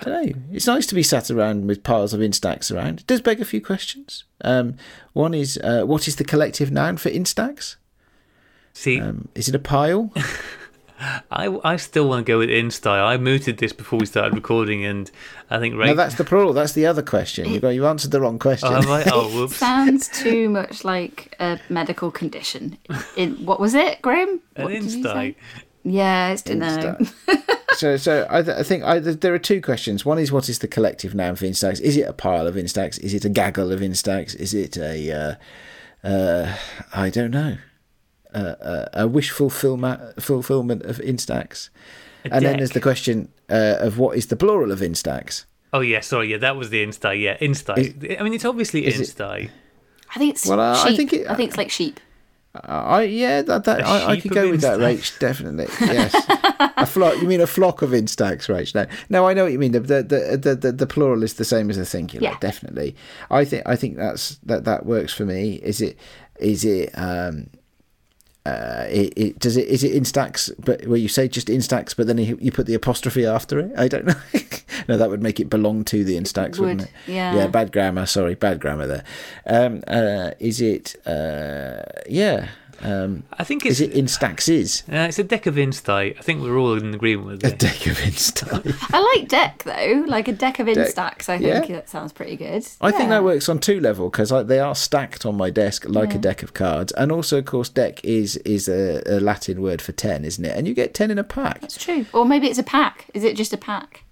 I don't know. It's nice to be sat around with piles of Instax around. It does beg a few questions. Um, one is uh, what is the collective noun for Instax? See, Um, is it a pile? I, I still want to go with InStyle. I mooted this before we started recording, and I think Ray. No, that's the plural. That's the other question. You got you answered the wrong question. oh, I? Oh, whoops. Sounds too much like a medical condition. In what was it, Graham? An What did you Yeah, it's to know. So, so I, th- I think I, th- there are two questions. One is what is the collective noun for Instax? Is it a pile of Instax? Is it a gaggle of Instax? Is it a, uh, uh, I don't know, uh, uh, a wish fulfillment fulfillment of Instax? A and then there's the question uh, of what is the plural of Instax? Oh yeah, sorry, yeah, that was the Insta. Yeah, Insta. I mean, it's obviously is it- Insta. I think it's Well, uh, I think it- I think it's like sheep. Uh, I yeah, that, that A I, I sheep could go with that, Instax. Rach. Definitely, yes. a flock. You mean a flock of Instax, Rach? No, no, I know what you mean. The the the the, the, the plural is the same as the singular. Yeah. Definitely. I think I think that's that that works for me. Is it is it um uh it, it does it is it Instax but where you say just Instax but then you, you put the apostrophe after it? I don't know. no, that would make it belong to the Instax, Would, wouldn't it? yeah. Yeah, bad grammar. Sorry, bad grammar there. Um, uh, is it? Uh, yeah. Um, I think is it's it Instaxes? uh, it's a deck of Insta. I think we're all in agreement with it. A deck of Insta. I like deck though, like a deck of Deck, Instax. I think yeah. that sounds pretty good. I think that works on two level because they are stacked on my desk like a deck of cards, and also, of course, deck is is a, a Latin word for ten, isn't it? And you get ten in a pack. That's true. Or maybe it's a pack. Is it just a pack?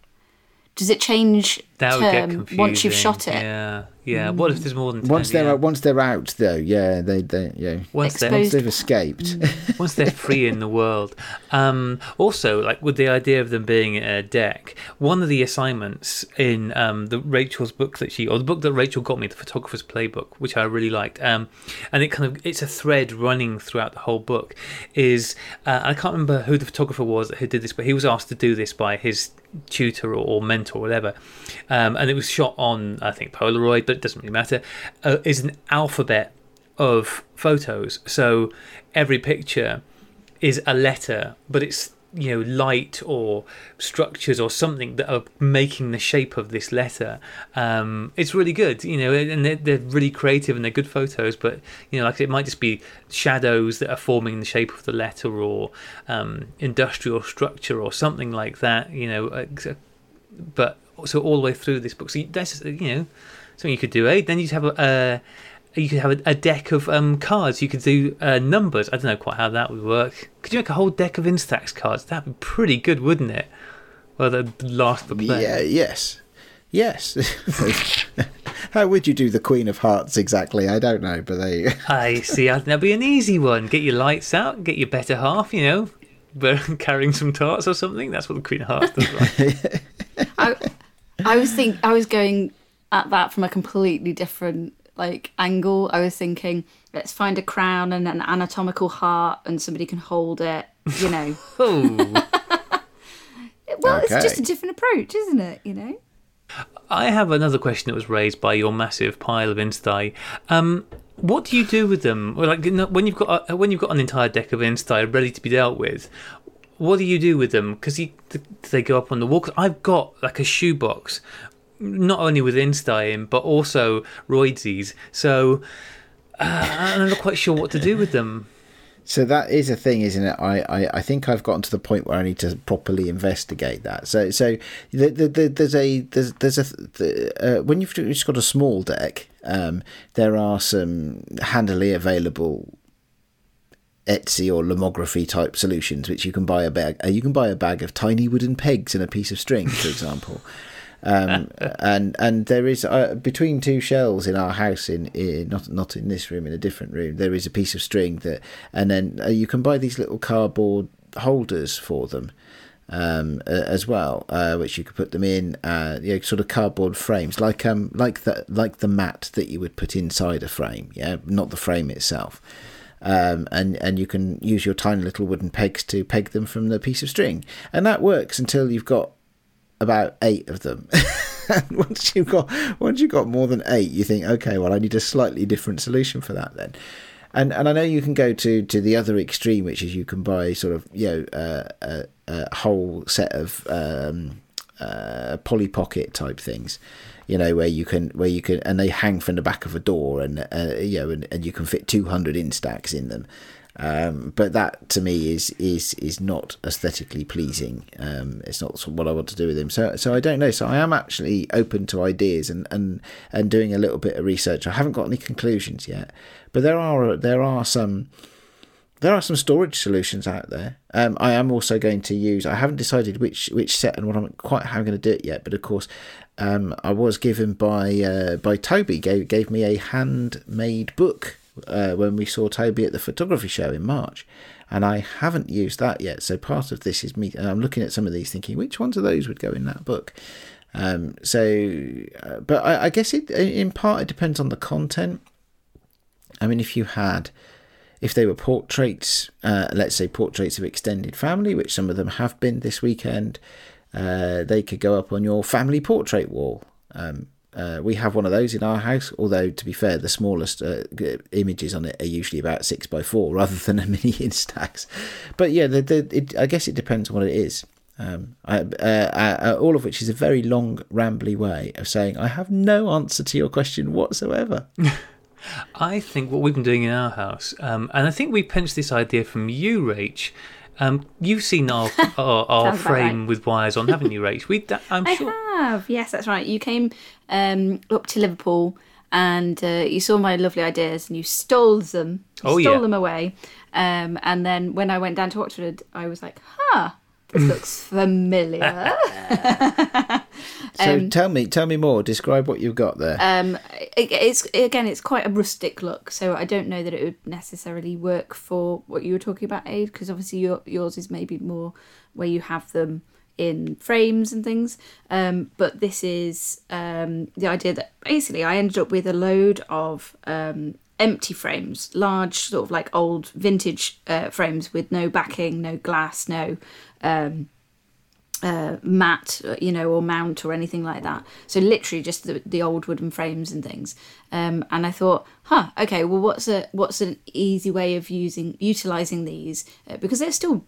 Does it change That would get confusing. once you've shot it? Yeah, yeah. What if there's more than 10? Once they're yeah. once they're out, though, yeah, they they yeah. once they're, once they've escaped, once they're free in the world. Um, also, like with the idea of them being a deck, one of the assignments in um, the Rachel's book that she, or the book that Rachel got me, the photographer's playbook, which I really liked, um, and it kind of it's a thread running throughout the whole book. Is uh, I can't remember who the photographer was who did this, but he was asked to do this by his tutor or, or mentor, or whatever, um, and it was shot on I think Polaroid, but it doesn't really matter. Uh, is an alphabet of photos. So every picture is a letter, but it's you know light or structures or something that are making the shape of this letter. Um, it's really good, you know, and they're, they're really creative and they're good photos. But you know, like it might just be shadows that are forming the shape of the letter or um, industrial structure or something like that. You know, but so all the way through this book, so you- that's you know something you could do. Eh? Then you'd have a. Uh, you could have a, a deck of um, cards. You could do uh, numbers. I don't know quite how that would work. Could you make a whole deck of Instax cards? That'd be pretty good, wouldn't it? Well, the last book there. yeah, yes, yes. How would you do the Queen of Hearts exactly? I don't know, but they. I see. I think that'd be an easy one. Get your lights out. Get your better half. You know, but carrying some tarts or something. That's what the Queen of Hearts does. Like. I, I was think I was going at that from a completely different like angle. I was thinking, let's find a crown and an anatomical heart, and somebody can hold it. You know, oh, well, it's just a different approach, isn't it? You know. I have another question that was raised by your massive pile of Insta. Um, what do you do with them? Well, Like when you've got a, when you've got an entire deck of Insta ready to be dealt with, what do you do with them? Because they go up on the wall? 'Cause I've got like a shoebox, not only with Insta in, but also Roidsies. So uh, I'm not quite sure what to do with them. So that is a thing, isn't it? I, I, I think I've gotten to the point where I need to properly investigate that. So so the, the, the, there's a there's there's a the, uh, when you've just got a small deck, um, there are some handily available Etsy or lomography type solutions, which you can buy a bag. Uh, you can buy a bag of tiny wooden pegs and a piece of string, for example. Um, and and there is uh, between two shelves in our house in, in not not in this room in a different room there is a piece of string that and then uh, you can buy these little cardboard holders for them um, uh, as well uh, which you could put them in uh, you know, sort of cardboard frames like um like the like the mat that you would put inside a frame yeah not the frame itself um, and and you can use your tiny little wooden pegs to peg them from the piece of string, and that works until you've got about eight of them. and once you've got once you've got more than eight, you think, okay, well, I need a slightly different solution for that then. And and I know you can go to to the other extreme, which is you can buy sort of you know uh, a, a whole set of um, uh, Polly Pocket type things, you know, where you can where you can and they hang from the back of a door, and uh, you know, and, and you can fit two hundred instax in them. Um, but that to me is is is not aesthetically pleasing. Um, it's not what I want to do with them. So so I don't know. So I am actually open to ideas and and and doing a little bit of research. I haven't got any conclusions yet, but there are there are some there are some storage solutions out there. Um, I am also going to use. I haven't decided which which set and what I'm quite how I'm going to do it yet. But of course, um, I was given by uh, by Toby gave gave me a handmade book uh, when we saw Toby at the photography show in March, and I haven't used that yet. So part of this is me. And I'm looking at some of these, thinking which ones of those would go in that book. Um, so, uh, but I, I guess it in part it depends on the content. I mean, if you had if they were portraits, uh, let's say portraits of extended family, which some of them have been this weekend, uh, they could go up on your family portrait wall. Um, uh, we have one of those in our house, although to be fair, the smallest uh, images on it are usually about six by four rather than a mini instax. But yeah, the, the, it, I guess it depends on what it is. Um, I, uh, uh, uh, all of which is a very long, rambly way of saying I have no answer to your question whatsoever. I think what we've been doing in our house, um, and I think we pinched this idea from you, Rach. Um, you've seen our our, our frame right. with wires on, haven't you, Rach? We, I'm I sure. have. Yes, that's right. You came um, up to Liverpool and uh, you saw my lovely ideas and you stole them. You Oh, stole yeah. them away. Um, and then when I went down to Oxford, I was like, huh, this looks familiar. So tell me, tell me more. Describe what you've got there. um, it, it's again, it's quite a rustic look, so I don't know that it would necessarily work for what you were talking about, Aid, because obviously your, yours is maybe more where you have them in frames and things. Um, but this is um, the idea that basically I ended up with a load of um, empty frames, large sort of like old vintage uh, frames with no backing, no glass, no um, uh, mat, you know, or mount or anything like that. So literally just the, the old wooden frames and things. Um, and I thought, huh, okay, well, what's a what's an easy way of using utilizing these uh, because they're still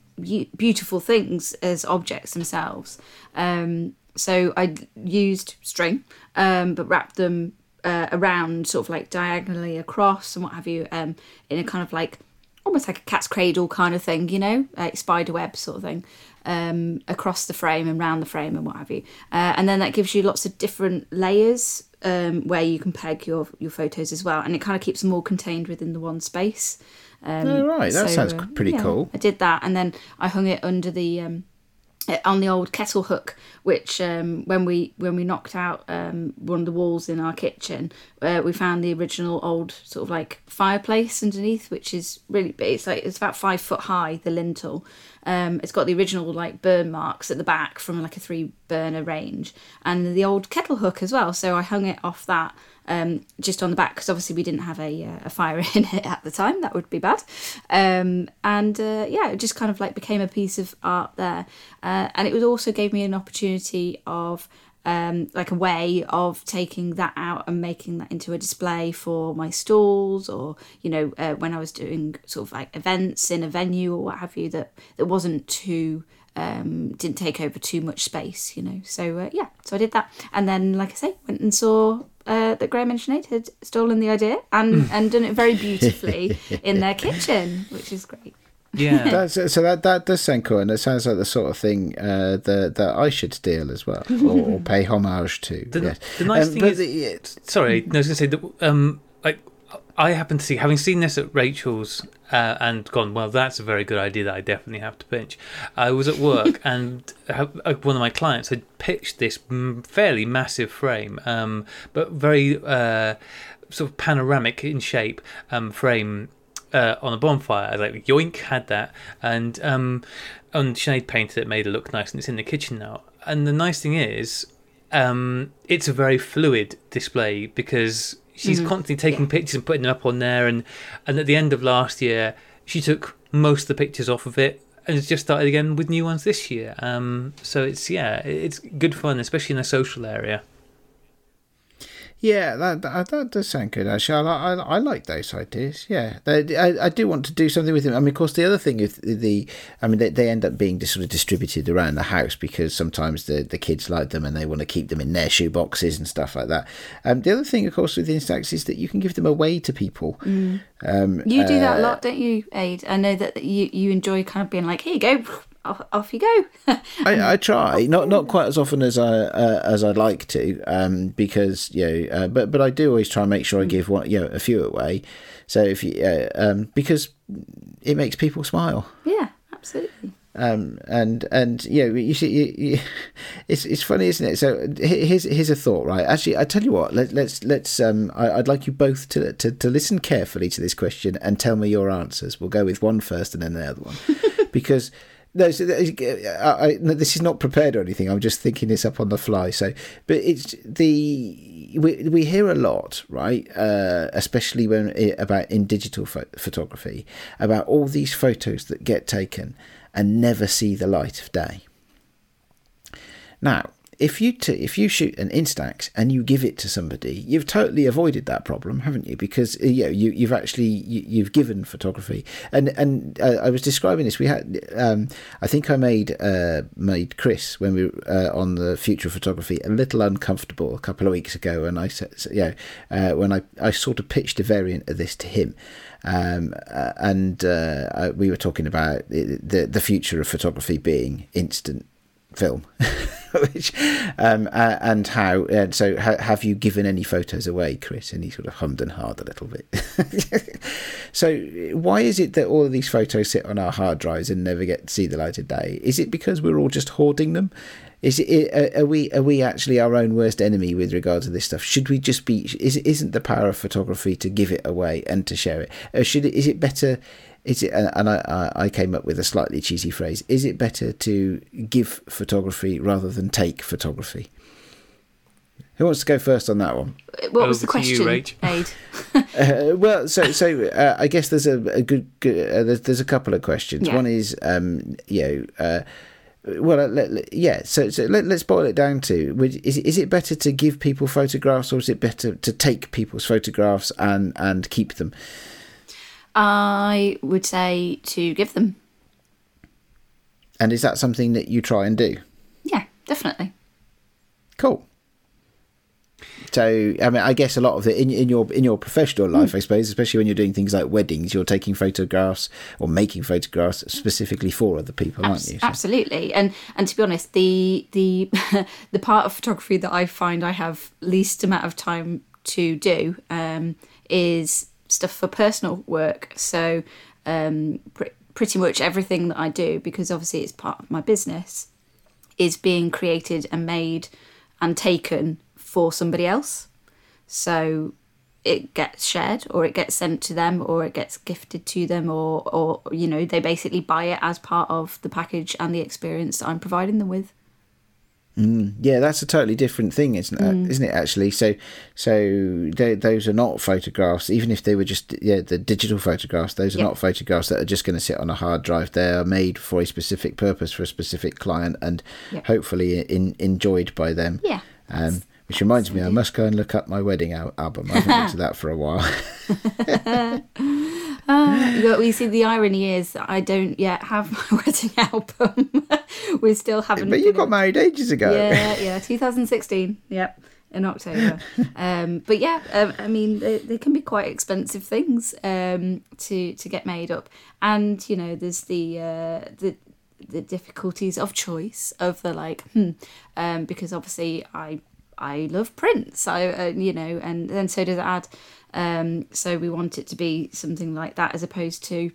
beautiful things as objects themselves. Um, so I used string, um, but wrapped them uh, around, sort of like diagonally across and what have you, um, in a kind of like almost like a cat's cradle kind of thing, you know, like spider web sort of thing, um, across the frame and round the frame and what have you. Uh, and then that gives you lots of different layers um, where you can peg your your photos as well, and it kind of keeps them all contained within the one space. Um, Oh, right, that sounds uh, pretty yeah, cool. I did that, and then I hung it under the. Um, uh, on the old kettle hook, which um, when we when we knocked out um, one of the walls in our kitchen, uh, we found the original old sort of like fireplace underneath, which is really big. It's like it's about five foot high, the lintel. Um, it's got the original like burn marks at the back from like a three burner range, and the old kettle hook as well. So I hung it off that um, just on the back because obviously we didn't have a, uh, a fire in it at the time. That would be bad. Um, and uh, yeah, it just kind of like became a piece of art there. Uh, and it was also gave me an opportunity of um, like a way of taking that out and making that into a display for my stalls or you know uh, when I was doing sort of like events in a venue or what have you that that wasn't too um, didn't take over too much space, you know. So uh, yeah, so I did that, and then like I say, went and saw uh, that Graham and Sinead had stolen the idea and and done it very beautifully in their kitchen, which is great. Yeah. That's, so that that does sound cool, and it sounds like the sort of thing uh, that that I should steal as well, or, or pay homage to. The- yes. the nice Um, thing is- the- Sorry, no, I was going to say that. Um, like, I happen to see, having seen this at Rachel's uh, and gone, well, that's a very good idea that I definitely have to pitch. I was at work and uh, one of my clients had pitched this fairly massive frame, um, but very uh, sort of panoramic in shape um, frame. Uh, on a bonfire, I was like Yoink had that, and um, and Sinead painted it, made it look nice, and it's in the kitchen now. And the nice thing is, um, it's a very fluid display because she's constantly taking pictures and putting them up on there. And, and at the end of last year, she took most of the pictures off of it and has just started again with new ones this year. Um, so it's, yeah, it's good fun, especially in a social area. Yeah, that, that that does sound good. Actually, I, I, I like those ideas. Yeah, they, I, I do want to do something with them. I mean, of course, the other thing is the, I mean, they, they end up being just sort of distributed around the house because sometimes the, the kids like them and they want to keep them in their shoe boxes and stuff like that. Um, the other thing, of course, with the Instax is that you can give them away to people. Um, You do that a uh, lot, don't you, Aid? I know that you you enjoy kind of being like, here you go, off, off you go. I, I try not not quite as often as I uh, as I'd like to, um, because you know, uh, but but I do always try and make sure I give one, you know, a few away. So if you, uh, um, because it makes people smile. yeah, absolutely. Um, and and you know, you see, you, you, it's it's funny, isn't it? So here's here's a thought, right? Actually, I tell you what, let, let's let's um, I, I'd like you both to, to to listen carefully to this question and tell me your answers. We'll go with one first and then the other one, because. No, so I, I, no, this is not prepared or anything. I'm just thinking this up on the fly. So, but it's the we we hear a lot, right? Uh, especially when about in digital pho- photography, about all these photos that get taken and never see the light of day. Now, if you t- if you shoot an Instax and you give it to somebody, you've totally avoided that problem, haven't you? Because uh, you know, you you've actually you, have given photography, and and uh, I was describing this. We had um, I think I made uh, made Chris when we were uh, on the future of photography a little uncomfortable a couple of weeks ago, and I said, know, uh, when I I sort of pitched a variant of this to him. Um, uh, and we were talking about the the future of photography being instant film, which um, uh, and how uh, so ha- have you given any photos away, Chris? And he sort of hummed and hawed a little bit. so why is it that all of these photos sit on our hard drives and never get to see the light of day? Is it because we're all just hoarding them? Is it are we are we actually our own worst enemy with regard to this stuff? Should we just be? Is isn't the power of photography to give it away and to share it? Or should it? Is it better? Is it and I, I came up with a slightly cheesy phrase is it better to give photography rather than take photography who wants to go first on that one what was the question you, uh, well so so uh, i guess there's a, a good, good uh, there's, there's a couple of questions yeah. one is um you know uh, well, uh, let, let, yeah. So, so let, us boil it down to: is is it better to give people photographs, or is it better to take people's photographs and and keep them? I would say to give them. And is that something that you try and do? Yeah, definitely. Cool. So, I mean, I guess a lot of it in, in your in your professional life, mm. I suppose, especially when you're doing things like weddings, you're taking photographs or making photographs specifically for other people, aren't you? So. Absolutely, and and to be honest, the the the part of photography that I find I have least amount of time to do um, is stuff for personal work. So um, pr- pretty much everything that I do, because obviously it's part of my business, is being created and made and taken for somebody else. So it gets shared or it gets sent to them or it gets gifted to them or or you know they basically buy it as part of the package and the experience I'm providing them with. Mm, yeah, that's a totally different thing, isn't it? Mm. Isn't it actually? So, so they, those are not photographs. Even if they were just yeah, the digital photographs, those are not photographs that are just going to sit on a hard drive. They are made for a specific purpose for a specific client, and hopefully in, enjoyed by them. Yeah. Um, which reminds me, I must go and look up my wedding al- album. I haven't looked at that for a while. uh, we see the irony is I don't yet have my wedding album. we still haven't. But you got married ages ago. Yeah, yeah, 2016. Yep, in October. um, but yeah, um, I mean, they, they, can be quite expensive things um, to to get made up, and you know, there's the uh, the the difficulties of choice of the like, hmm, um, because obviously I I love prints. I uh, you know, and then so does Ad. Um, so we want it to be something like that as opposed to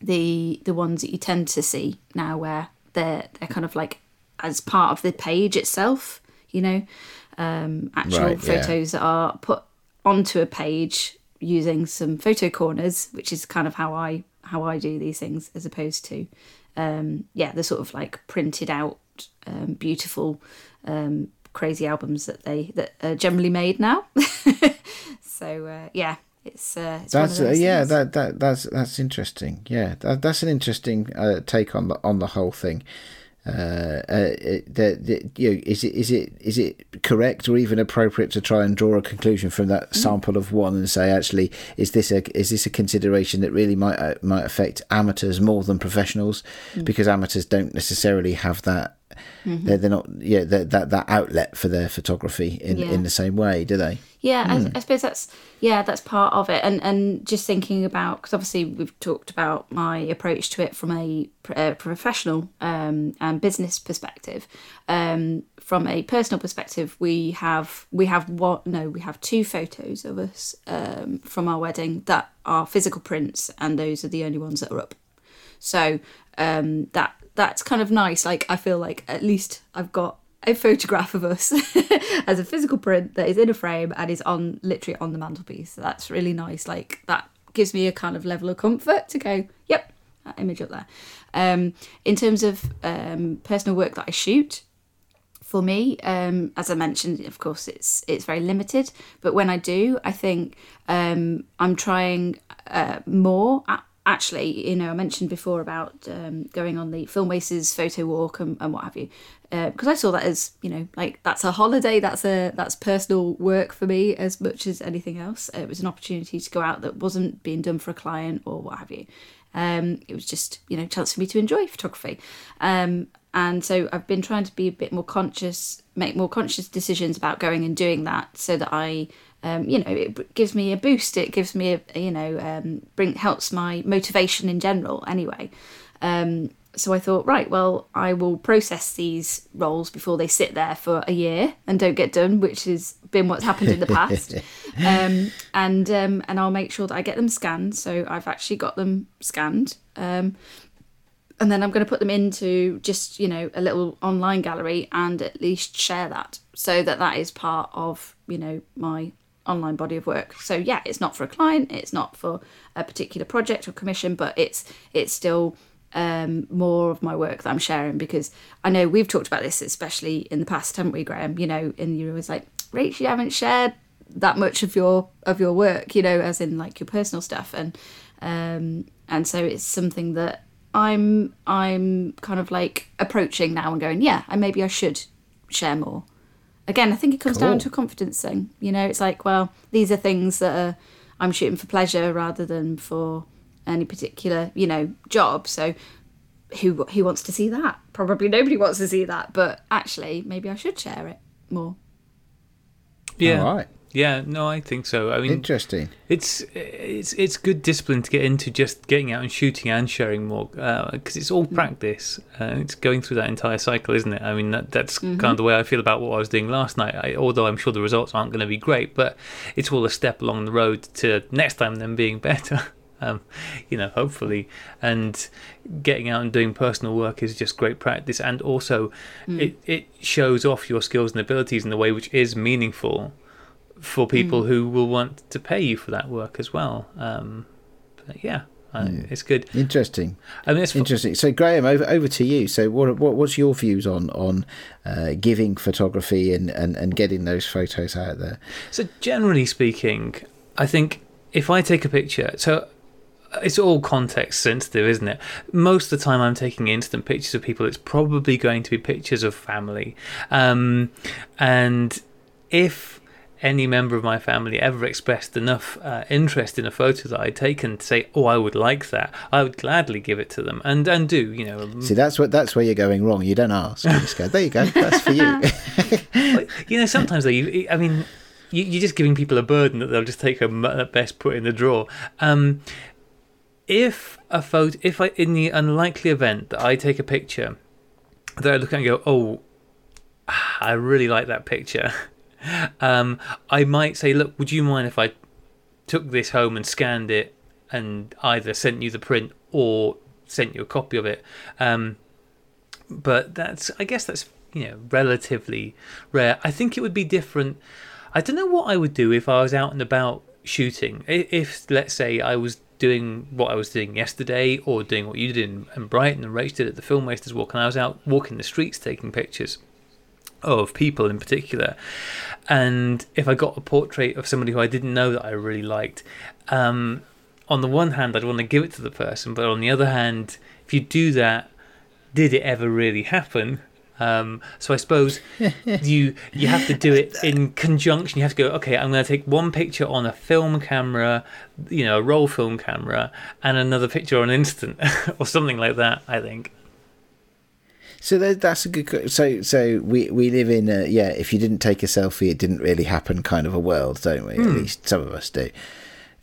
the the ones that you tend to see now, where they're they're kind of like as part of the page itself. You know, um, actual right, photos yeah. that are put onto a page using some photo corners, which is kind of how I how I do these things, as opposed to um, yeah, the sort of like printed out, um, beautiful um, crazy albums that they that are generally made now. so uh, yeah, it's, uh, it's that's uh, yeah that that that's that's interesting. Yeah, that, that's an interesting uh, take on the on the whole thing. Uh, uh, the, the, you know, is it is it is it correct or even appropriate to try and draw a conclusion from that mm. sample of one and say actually is this a is this a consideration that really might uh, might affect amateurs more than professionals mm. because amateurs don't necessarily have that Mm-hmm. They're, they're not yeah they're, that that outlet for their photography in yeah. in the same way, do they? Yeah, mm. I, hmm. I, suppose that's yeah that's part of it, and and just thinking about because obviously we've talked about my approach to it from a, a professional um, and business perspective. Um, from a personal perspective, we have we have what no we have two photos of us um, from our wedding that are physical prints, and those are the only ones that are up. So um, that that's kind of nice. Like I feel like at least I've got a photograph of us as a physical print that is in a frame and is on literally on the mantelpiece. So that's really nice. Like that gives me a kind of level of comfort to go, yep, that image up there. Um, in terms of um, personal work that I shoot, for me, um, as I mentioned, of course, it's it's very limited. But when I do, I think um, I'm trying uh, more at actually, you know, I mentioned before about um, going on the Film Wasters photo walk and, and what have you, because uh, I saw that as you know, like that's a holiday, that's a that's personal work for me as much as anything else. It was an opportunity to go out that wasn't being done for a client or what have you. Um, it was just you know, chance for me to enjoy photography. Um, and so I've been trying to be a bit more conscious, make more conscious decisions about going and doing that, so that I um, you know, it gives me a boost. It gives me a, you know, um, bring helps my motivation in general. Anyway, um, so I thought, right, well, I will process these rolls before they sit there for a year and don't get done, which has been what's happened in the past. um, and um, and I'll make sure that I get them scanned. So I've actually got them scanned. Um, and then I'm going to put them into just you know a little online gallery and at least share that so that that is part of you know my online body of work. So yeah, it's not for a client, it's not for a particular project or commission, but it's it's still um, more of my work that I'm sharing because I know we've talked about this, especially in the past, haven't we, Graham? You know, and you're always like, Rach, you haven't shared that much of your of your work, you know, as in like your personal stuff, and um, and so it's something that I'm I'm kind of like approaching now and going, yeah, and maybe I should share more again, I think it comes cool. down to a confidence thing. You know, it's like, well, these are things that are, I'm shooting for pleasure rather than for any particular, you know, job. So who who wants to see that? Probably nobody wants to see that, but actually, maybe I should share it more. Yeah. All right. Yeah, no, I think so. I mean, interesting. It's it's it's good discipline to get into just getting out and shooting and sharing more because uh, it's all mm. practice. Uh, it's going through that entire cycle, isn't it? I mean, that, that's mm-hmm. kind of the way I feel about what I was doing last night. I, although I'm sure the results aren't going to be great, but it's all a step along the road to next time them being better. Um, you know, hopefully, and getting out and doing personal work is just great practice, and also mm. it it shows off your skills and abilities in a way which is meaningful for people mm. who will want to pay you for that work as well. Um, yeah, mm. it's good. Interesting. I mean, it's interesting. So, Graham, over over to you. So, what, what what's your views on on uh, giving photography and, and and getting those photos out there? So, generally speaking, I think if I take a picture, so it's all context sensitive, isn't it? Most of the time, I'm taking instant pictures of people. It's probably going to be pictures of family, um, and if any member of my family ever expressed enough uh, interest in a photo that I'd taken to say, "Oh, I would like that," I would gladly give it to them, and and do you know? Um, See, that's what that's where you're going wrong. You don't ask. You just go, "There you go, that's for you." you know, sometimes though, you, I mean, you, are just giving people a burden that they'll just take a best put in the drawer. Um, if a photo, if I, in the unlikely event that I take a picture, that I look at and go, "Oh." I really like that picture. Um, I might say, look, would you mind if I took this home and scanned it and either sent you the print or sent you a copy of it? Um, but that's, I guess that's, you know, relatively rare. I think it would be different. I don't know what I would do if I was out and about shooting. If, let's say, I was doing what I was doing yesterday or doing what you did in, in Brighton and Rach did at the Film Wasters Walk, and I was out walking the streets taking pictures of people in particular. And if I got a portrait of somebody who I didn't know that I really liked, um, on the one hand, I'd want to give it to the person, but on the other hand, if you do that, did it ever really happen? Um, so I suppose you you have to do it in conjunction. You have to go, okay, I'm going to take one picture on a film camera, you know, a roll film camera, and another picture on instant, or something like that. I think. So that's a good. So so we we live in a yeah. If you didn't take a selfie, it didn't really happen kind of a world, don't we? At hmm. least some of us do.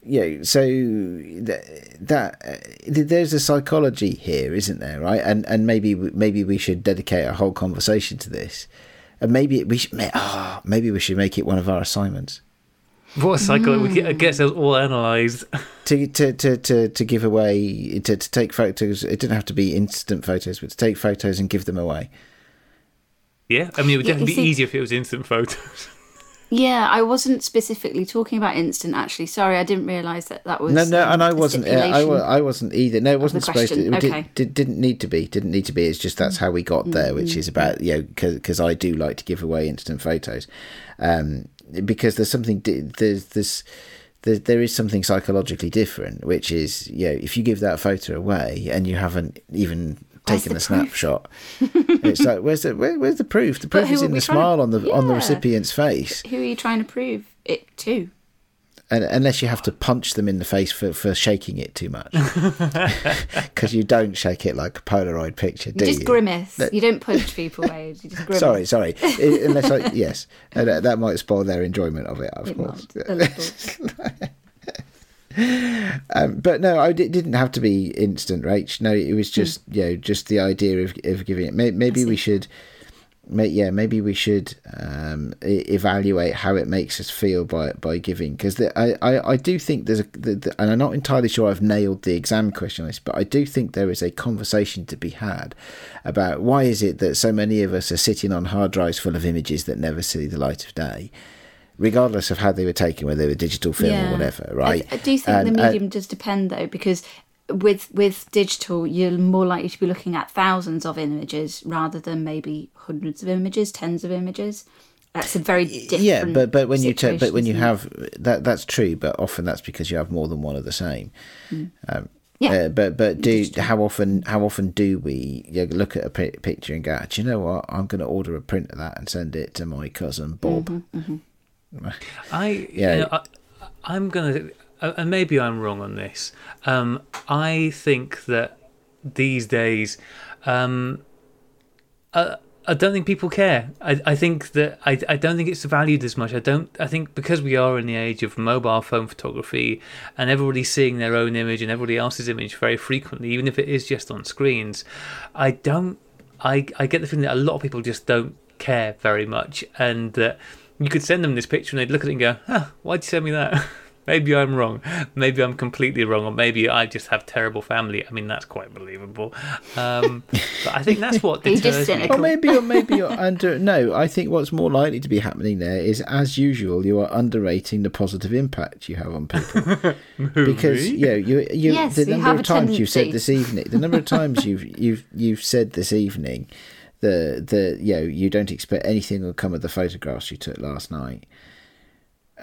Yeah. So that, that uh, there's a psychology here, isn't there? Right. And and maybe maybe we should dedicate a whole conversation to this. And maybe we should. Oh, maybe we should make it one of our assignments. What cycle? Mm. We get, us all analysed. to, to, to, to, to give away, to, to take photos. It didn't have to be instant photos, but to take photos and give them away. Yeah, I mean, it would definitely be easier if it was instant photos. Yeah, I wasn't specifically talking about instant. Actually, sorry, I didn't realise that that was no, no, um, and I wasn't. I, I wasn't either. No, it wasn't supposed to. It okay. did, did, not need to be. Didn't need to be. It's just that's how we got there, which is about you know because I do like to give away instant photos, um, because there's something there's this there, there is something psychologically different, which is, you know, if you give that photo away and you haven't even taken a snapshot, it's like, where's the where, where's the proof? The proof is in the trying to- smile on the on the recipient's face, Who are you trying to prove it to? And unless you have to punch them in the face for, for shaking it too much, because you don't shake it like a Polaroid picture, Do You just you? grimace. That- You don't punch people, Wade. You just grimace. Sorry, sorry. I- Unless I, yes, and that, that might spoil their enjoyment of it, of It course. might, a. Um, but no, I di- didn't have to be instant rage. No, it was just you know just the idea of of giving it. May- Maybe we see. should, may, yeah, maybe we should um, e- evaluate how it makes us feel by by giving because I, I I do think there's a the, the, and I'm not entirely sure I've nailed the exam question on this, but I do think there is a conversation to be had about why is it that so many of us are sitting on hard drives full of images that never see the light of day. Regardless of how they were taken, whether they were digital film or whatever, right? I, I do think And, the uh, medium does depend though, because with with digital, you're more likely to be looking at thousands of images rather than maybe hundreds of images, tens of images. That's a very different. yeah but but when you ta- but when you have that that's true but often that's because you have more than one of the same um, Yeah. uh, but but do how often how often do we you know, look at a picture and go do you know what i'm going to order a print of that and send it to my cousin bob Mm-hmm. I, Yeah. you know, I, I'm gonna, uh, and maybe I'm wrong on this. Um, I think that these days, um, uh, I don't think people care. I, I think that I, I don't think it's valued as much. I don't. I think because we are in the age of mobile phone photography, and everybody's seeing their own image and everybody else's image very frequently, even if it is just on screens. I don't. I I get the feeling that a lot of people just don't care very much, and that you could send them this picture and they'd look at it and go, "Huh, why'd you send me that?" Maybe I'm wrong. Maybe I'm completely wrong, or maybe I just have terrible family. I mean, that's quite believable. Um, but I think that's what Are you just deters me. cynical? or maybe you're maybe you're under no i think what's more likely to be happening there is as usual you are underrating the positive impact you have on people because you know you you Yes, the you number have of a times you've said this evening the number of times you've you've you've said this evening the the you know you don't expect anything will come of the photographs you took last night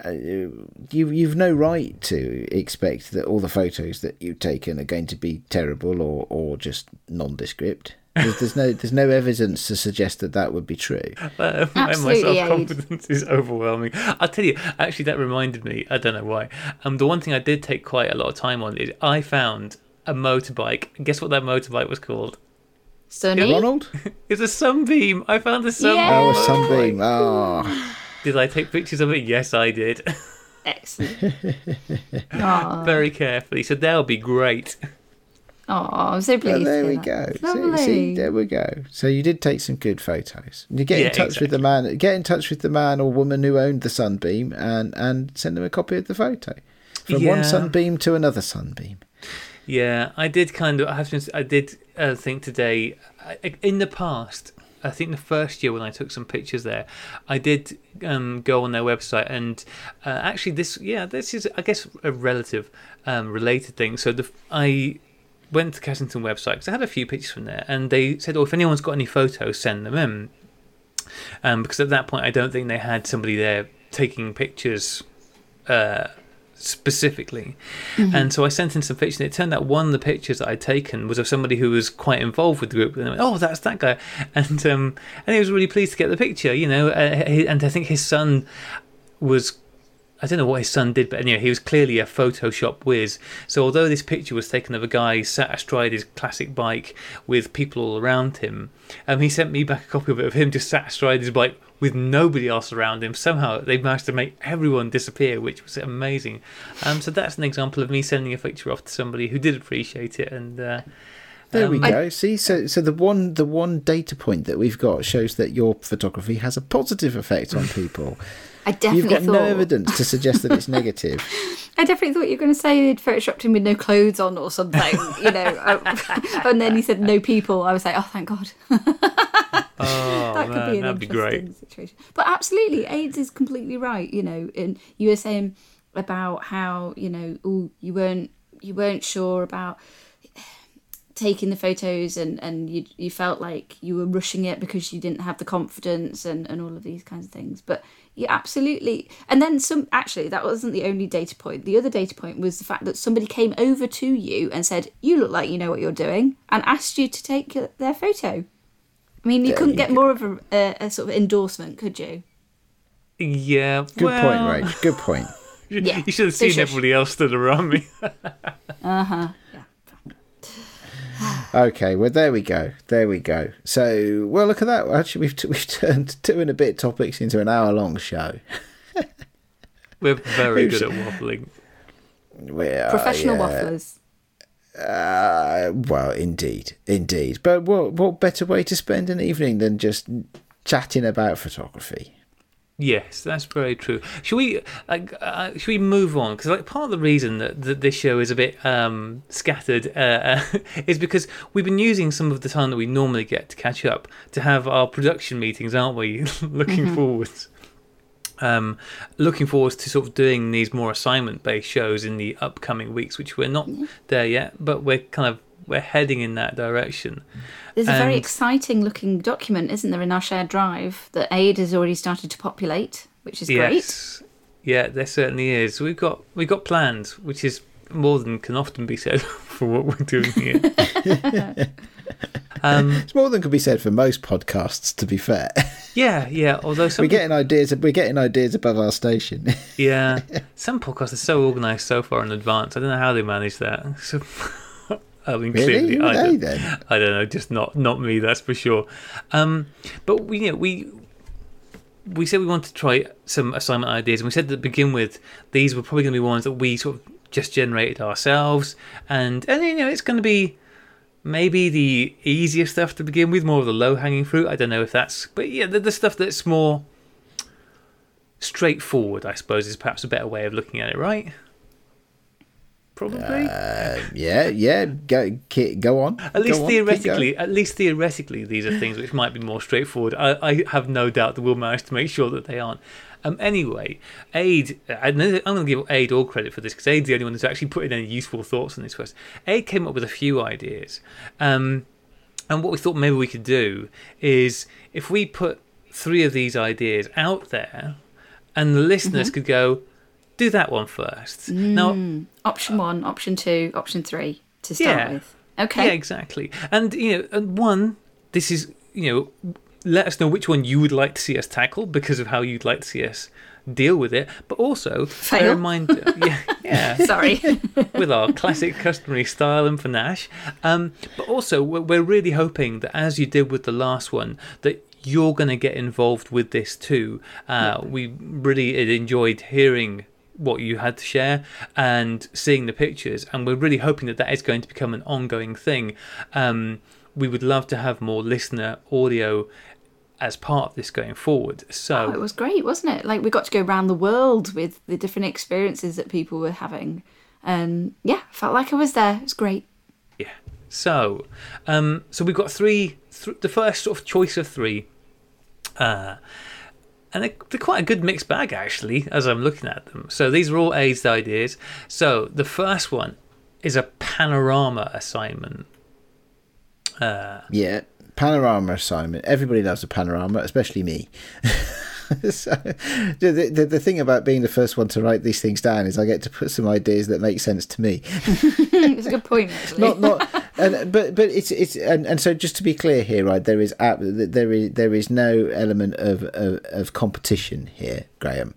uh, you you've no right to expect that all the photos that you've taken are going to be terrible or or just nondescript there's, there's no there's no evidence to suggest that that would be true Uh, my Absolutely, self confidence is overwhelming. I'll tell you, actually, that reminded me. I don't know why. Um, the one thing I did take quite a lot of time on is I found a motorbike. And guess what that motorbike was called? Sunny. ronald It's a sunbeam. I found a sunbeam. Yeah. oh a sunbeam oh Did I take pictures of it? Yes, I did. Excellent. Very carefully. So they'll be great. Oh, I'm so pleased. Well, there we hear go. that. See, Lovely. see, there we go. So you did take some good photos. You get Yeah, in touch with the man. Get in touch with the man or woman who owned the sunbeam, and and send them a copy of the photo. From Yeah. one sunbeam to another sunbeam. Yeah, I did kind of. I have to. I did uh, think today. I, in the past, I think the first year when I took some pictures there, I did um, go on their website and uh, actually this. Yeah, this is I guess a relative um, related thing. So the I went to Cassington website because I had a few pictures from there, and they said, "Oh, if anyone's got any photos, send them in." Um, because at that point, I don't think they had somebody there taking pictures. Uh, specifically. And so I sent in some pictures, and it turned out one of the pictures that I'd taken was of somebody who was quite involved with the group. And I went, oh, that's that guy. And um, and he was really pleased to get the picture, you know. Uh, and I think his son was. I don't know what his son did, but anyway, he was clearly a Photoshop whiz. So although this picture was taken of a guy sat astride his classic bike with people all around him, um, he sent me back a copy of it of him just sat astride his bike with nobody else around him. Somehow they managed to make everyone disappear, which was amazing. Um, so that's an example of me sending a picture off to somebody who did appreciate it. And uh, There we um, go. See, so so the one the one data point that we've got shows that your photography has a positive effect on people. I definitely You've got thought. no evidence to suggest that it's negative. I definitely thought you were going to say they'd photoshopped him with no clothes on or something, you know. Uh, and then he said no people. I was like, oh, thank God. oh, that could man, be an that'd be interesting great. situation. But absolutely, Aid's is completely right. You know, and you were saying about how you know, ooh, you weren't you weren't sure about taking the photos and and you you felt like you were rushing it because you didn't have the confidence and and all of these kinds of things but You absolutely. And then some. Actually, that wasn't the only data point. The other data point was the fact that somebody came over to you and said, "You look like you know what you're doing," and asked you to take their photo. I mean, you couldn't you get go. more of a, a, a sort of endorsement, could you? Yeah. Good well, point, Rach. Good point. You, Yeah. you should have So seen shush. everybody else stood around me. Yeah. Uh-huh. Okay, well there we go, there we go. So, well, look at that. Actually, we've t- we've turned two and a bit topics into an hour long show. We're very good at waffling. We are, Professional yeah. wafflers. Uh, well, indeed, indeed. But what what better way to spend an evening than just chatting about photography? Yes, that's very true. Should we like uh, should we move on? Because like part of the reason that, that this show is a bit um, scattered uh, uh, is because we've been using some of the time that we normally get to catch up to have our production meetings, aren't we? looking forwards, um, looking forward to sort of doing these more assignment based shows in the upcoming weeks, which we're not there yet, but we're kind of we're heading in that direction. There's a very exciting looking document, isn't there, in our shared drive that Aid has already started to populate, which is great. Yeah, there certainly is. We've got we've got plans, which is more than can often be said for what we're doing here. um, It's more than could be said for most podcasts. To be fair, yeah, yeah. Although some we're getting ideas. We're getting ideas above our station. yeah, some podcasts are so organised so far in advance. I don't know how they manage that. So, I mean, Really? clearly, I don't, then? I don't know. Just not not me. That's for sure. Um, but we you know, we we said we wanted to try some assignment ideas, and we said to begin with these were probably going to be ones that we sort of just generated ourselves, and and you know it's going to be maybe the easier stuff to begin with, more of the low hanging fruit. I don't know if that's, but yeah, the, the stuff that's more straightforward, I suppose, is perhaps a better way of looking at it, right? Probably. Uh, yeah, yeah. Go, go on. At least on, theoretically, at least theoretically, these are things which might be more straightforward. I, I have no doubt that we'll manage to make sure that they aren't. Um, anyway, Aid, I'm going to give Aid all credit for this because Aid's the only one who's actually put in any useful thoughts on this first. Aid came up with a few ideas. Um, and what we thought maybe we could do is if we put three of these ideas out there and the listeners could go, do that one first. Now, Option one, option two, option three to start Yeah. with. Okay. Yeah, exactly. And you know, and one, this is you know, let us know which one you would like to see us tackle because of how you'd like to see us deal with it. But also, bear Fail. in mind, yeah, yeah, Sorry. with our classic customary style and panache. Um, but also, we're, we're really hoping that as you did with the last one, that you're going to get involved with this too. Uh, We really enjoyed hearing what you had to share and seeing the pictures, and we're really hoping that that is going to become an ongoing thing. Um, we would love to have more listener audio as part of this going forward. So Oh, it was great, wasn't it? Like we got to go around the world with the different experiences that people were having. And yeah, felt like I was there. It was great. Yeah. So, um, so we've got three. Th- the first sort of choice of three, uh, and they're, they're quite a good mixed bag actually. As I'm looking at them, so these are all Aid's ideas. So the first one is a panorama assignment. Uh, Yeah, panorama assignment. Everybody loves a panorama, especially me. so, the, the, the thing about being the first one to write these things down is I get to put some ideas that make sense to me. it's a good point, actually. not not and but but it's it's and, and so just to be clear here right there is there is there is no element of of, of competition here graham.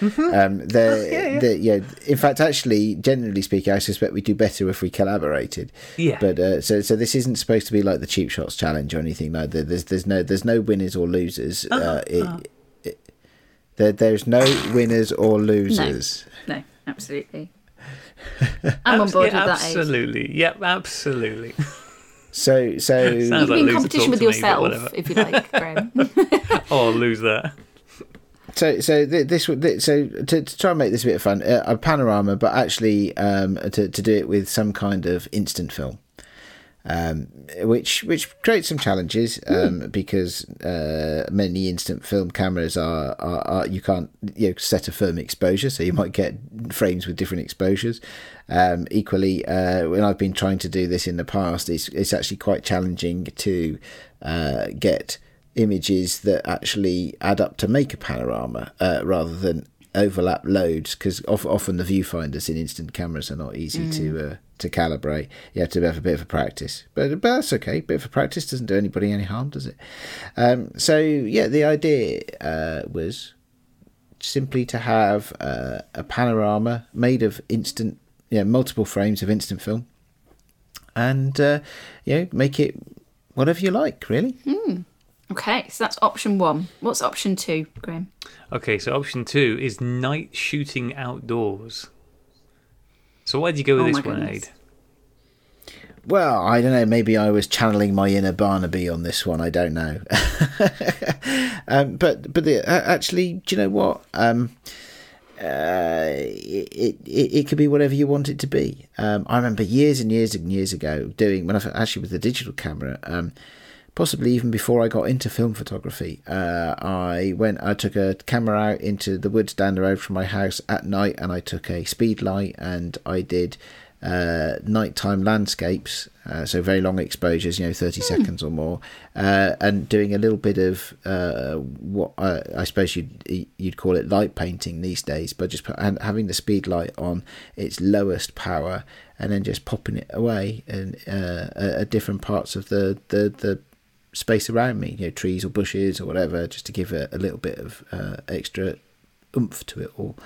Um there yeah, yeah. the- yeah in fact actually generally speaking i suspect we do better if we collaborated. Yeah. but uh, so so this isn't supposed to be like the cheap shots challenge or anything like that. There's there's no there's no winners or losers uh, it, it, there, there's no winners or losers. No, absolutely. I'm on board yeah, with that age. absolutely. Yep, absolutely. so so You Sounds can be in competition with to me, yourself, if you like, Graham. oh, I'll lose that. So, so th- this would th- so to, to try and make this a bit of fun, uh, a panorama, but actually um, to to do it with some kind of instant film, um, which which creates some challenges um, because uh, many instant film cameras are, are, are you can't you know, set a firm exposure, so you might get frames with different exposures. Um, equally, uh, when I've been trying to do this in the past, it's it's actually quite challenging to uh, get images that actually add up to make a panorama uh, rather than overlap loads because often the viewfinders in instant cameras are not easy to uh, to calibrate. You have to have a bit of a practice, but, but that's okay. bit of a practice doesn't do anybody any harm, does it? Um, so yeah, the idea uh, was simply to have uh, a panorama made of instant, you know, multiple frames of instant film, and uh, you know, make it whatever you like, really. Okay, so that's option one. What's option two, Graham? Okay, so option two is night shooting outdoors. So why did you go with Oh this my one. Aid? Well, I don't know. Maybe I was channeling my inner Barnaby on this one. I don't know. um, but but the, uh, actually, do you know what? Um, uh, it, it it could be whatever you want it to be. Um, I remember years and years and years ago doing when I actually with the digital camera. Possibly even before I got into film photography, uh, I went. I took a camera out into the woods down the road from my house at night, and I took a speed light and I did uh, nighttime landscapes, uh, so very long exposures, you know, 30 seconds or more, uh, and doing a little bit of uh, what uh, I suppose you'd you'd call it light painting these days, but just put, and having the speed light on its lowest power, and then just popping it away and uh, at at different parts of the the the space around me, you know, trees or bushes or whatever, just to give it a little bit of uh, extra oomph to it all.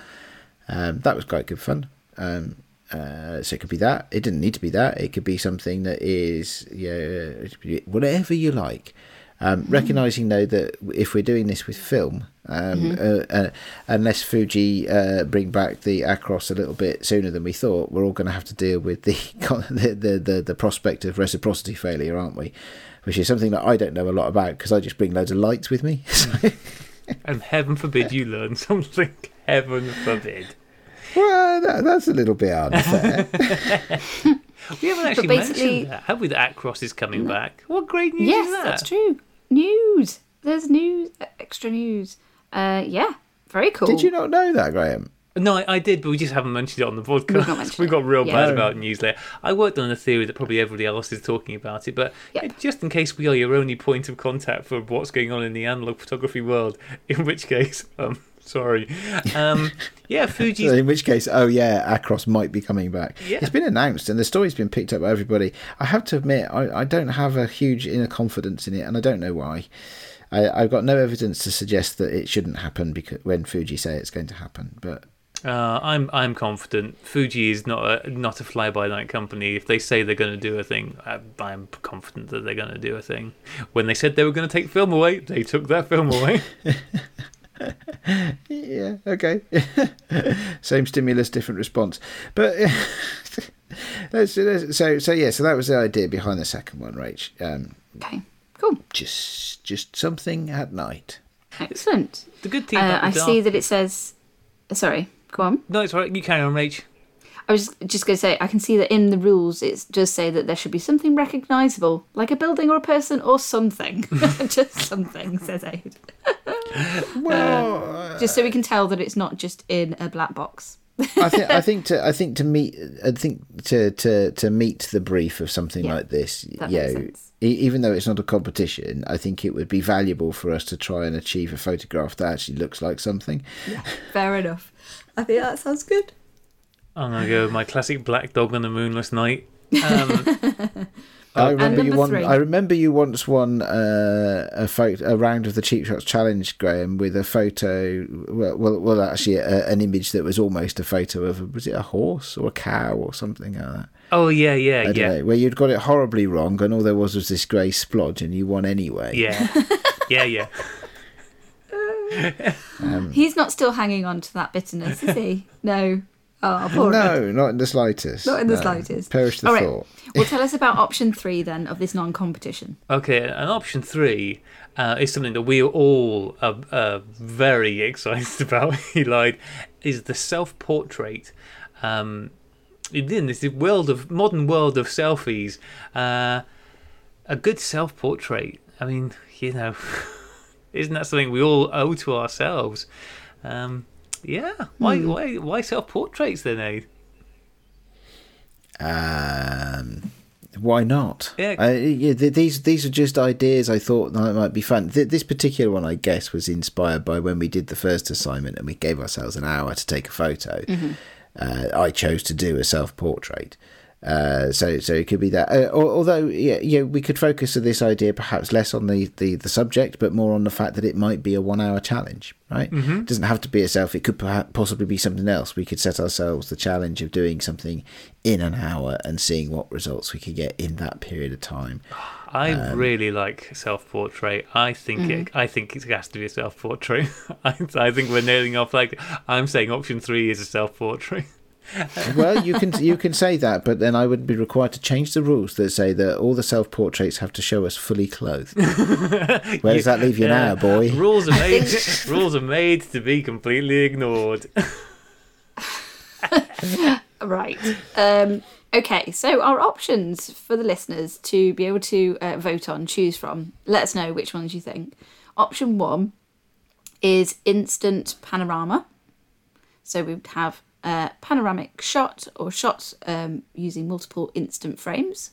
Um, that was quite good fun. Um, uh, so it could be that. It didn't need to be that. It could be something that is yeah, whatever you like. Um, Recognizing though that if we're doing this with film, um, uh, uh, unless Fuji uh, bring back the Acros a little bit sooner than we thought, we're all going to have to deal with the, the the the the prospect of reciprocity failure, aren't we? Which is something that I don't know a lot about because I just bring loads of lights with me. So, And heaven forbid you learn something. Heaven forbid. well, that, that's a little bit unfair. We haven't actually mentioned that, have we? That Acros is coming back. What great news Yes, is that? that's true. News. There's news. Extra news. Uh, yeah, very cool. Did you not know that, Graham? No, I, I did, but we just haven't mentioned it on the podcast. We've not we got real Yeah. bad No. about newsletter. I worked on a theory that probably everybody else is talking about it, but Yep. just in case we are your only point of contact for what's going on in the analog photography world, in which case, um, sorry. Um, yeah, So in which case, oh yeah, Acros might be coming back. Yeah. It's been announced and the story's been picked up by everybody. I have to admit, I, I don't have a huge inner confidence in it, and I don't know why. I, I've got no evidence to suggest that it shouldn't happen because when Fuji say it's going to happen, but Uh, I'm I'm confident. Fuji is not a not a fly by night company. If they say they're going to do a thing, I, I'm confident that they're going to do a thing. When they said they were going to take film away, they took that film away. yeah, okay. Same stimulus, different response. But let's, let's- so so yeah, so that was the idea behind the second one, Rach. Um, Okay, cool. just just something at night. Excellent. the good thing Uh, about I the see that it says. Sorry, go on. No, it's all right. You carry on, Rach. I was just going to say, I can see that in the rules it does say that there should be something recognisable, like a building or a person or something. just something, says Aid. Uh, well, Just so we can tell that it's not just in a black box. I think I think to I think to meet I think to to to meet the brief of something Yeah, like this, that you makes know, sense. e- even though it's not a competition, I think it would be valuable for us to try and achieve a photograph that actually looks like something. Yeah, Fair enough. I think that sounds good. I'm gonna go with my classic black dog on a moonless night. Um, I remember you won. three. I remember you once won uh, a photo, a round of the cheap shots challenge, Graham, with a photo. Well, well, well actually, a, an image that was almost a photo of. A, was it a horse or a cow or something like that? oh yeah, yeah, I yeah, know, where you'd got it horribly wrong, and all there was was this grey splodge, and you won anyway. yeah, yeah, yeah. He's not still hanging on to that bitterness, is he? no. Oh, poor Ed. No, not in the slightest. Not in the No. slightest. Perish the All right. thought. Well, tell us about option three then of this non-competition. Okay, and option three uh, is something that we all are uh, very excited about. He lied. Is the self-portrait. Um, in this world of modern world of selfies, uh, a good self-portrait. I mean, you know, isn't that something we all owe to ourselves? Um, yeah. Why? Why? Why self-portraits then, Aid? Um, Why not? Yeah. Uh, yeah th- these these are just ideas I thought that might be fun. Th- this particular one, I guess, was inspired by when we did the first assignment and we gave ourselves an hour to take a photo. Uh, I chose to do a self portrait. Uh, so, so it could be that. Uh, although, yeah, yeah, we could focus on this idea perhaps less on the, the, the subject, but more on the fact that it might be a one hour challenge, right? It doesn't have to be a self. It could perhaps possibly be something else. We could set ourselves the challenge of doing something in an hour and seeing what results we could get in that period of time. I Um, really like self portrait. I think it. I think it has to be a self portrait. I, I think we're nailing off. Like I'm saying, option three is a self portrait. well, you can you can say that, but then I would be required to change the rules that say that all the self portraits have to show us fully clothed. Where does that leave you now, boy? Rules are made. rules are made to be completely ignored. Right. Um, okay, so our options for the listeners to be able to uh, vote on, choose from, let us know which ones you think. Option one is instant panorama. So we would have a panoramic shot or shots um, using multiple instant frames.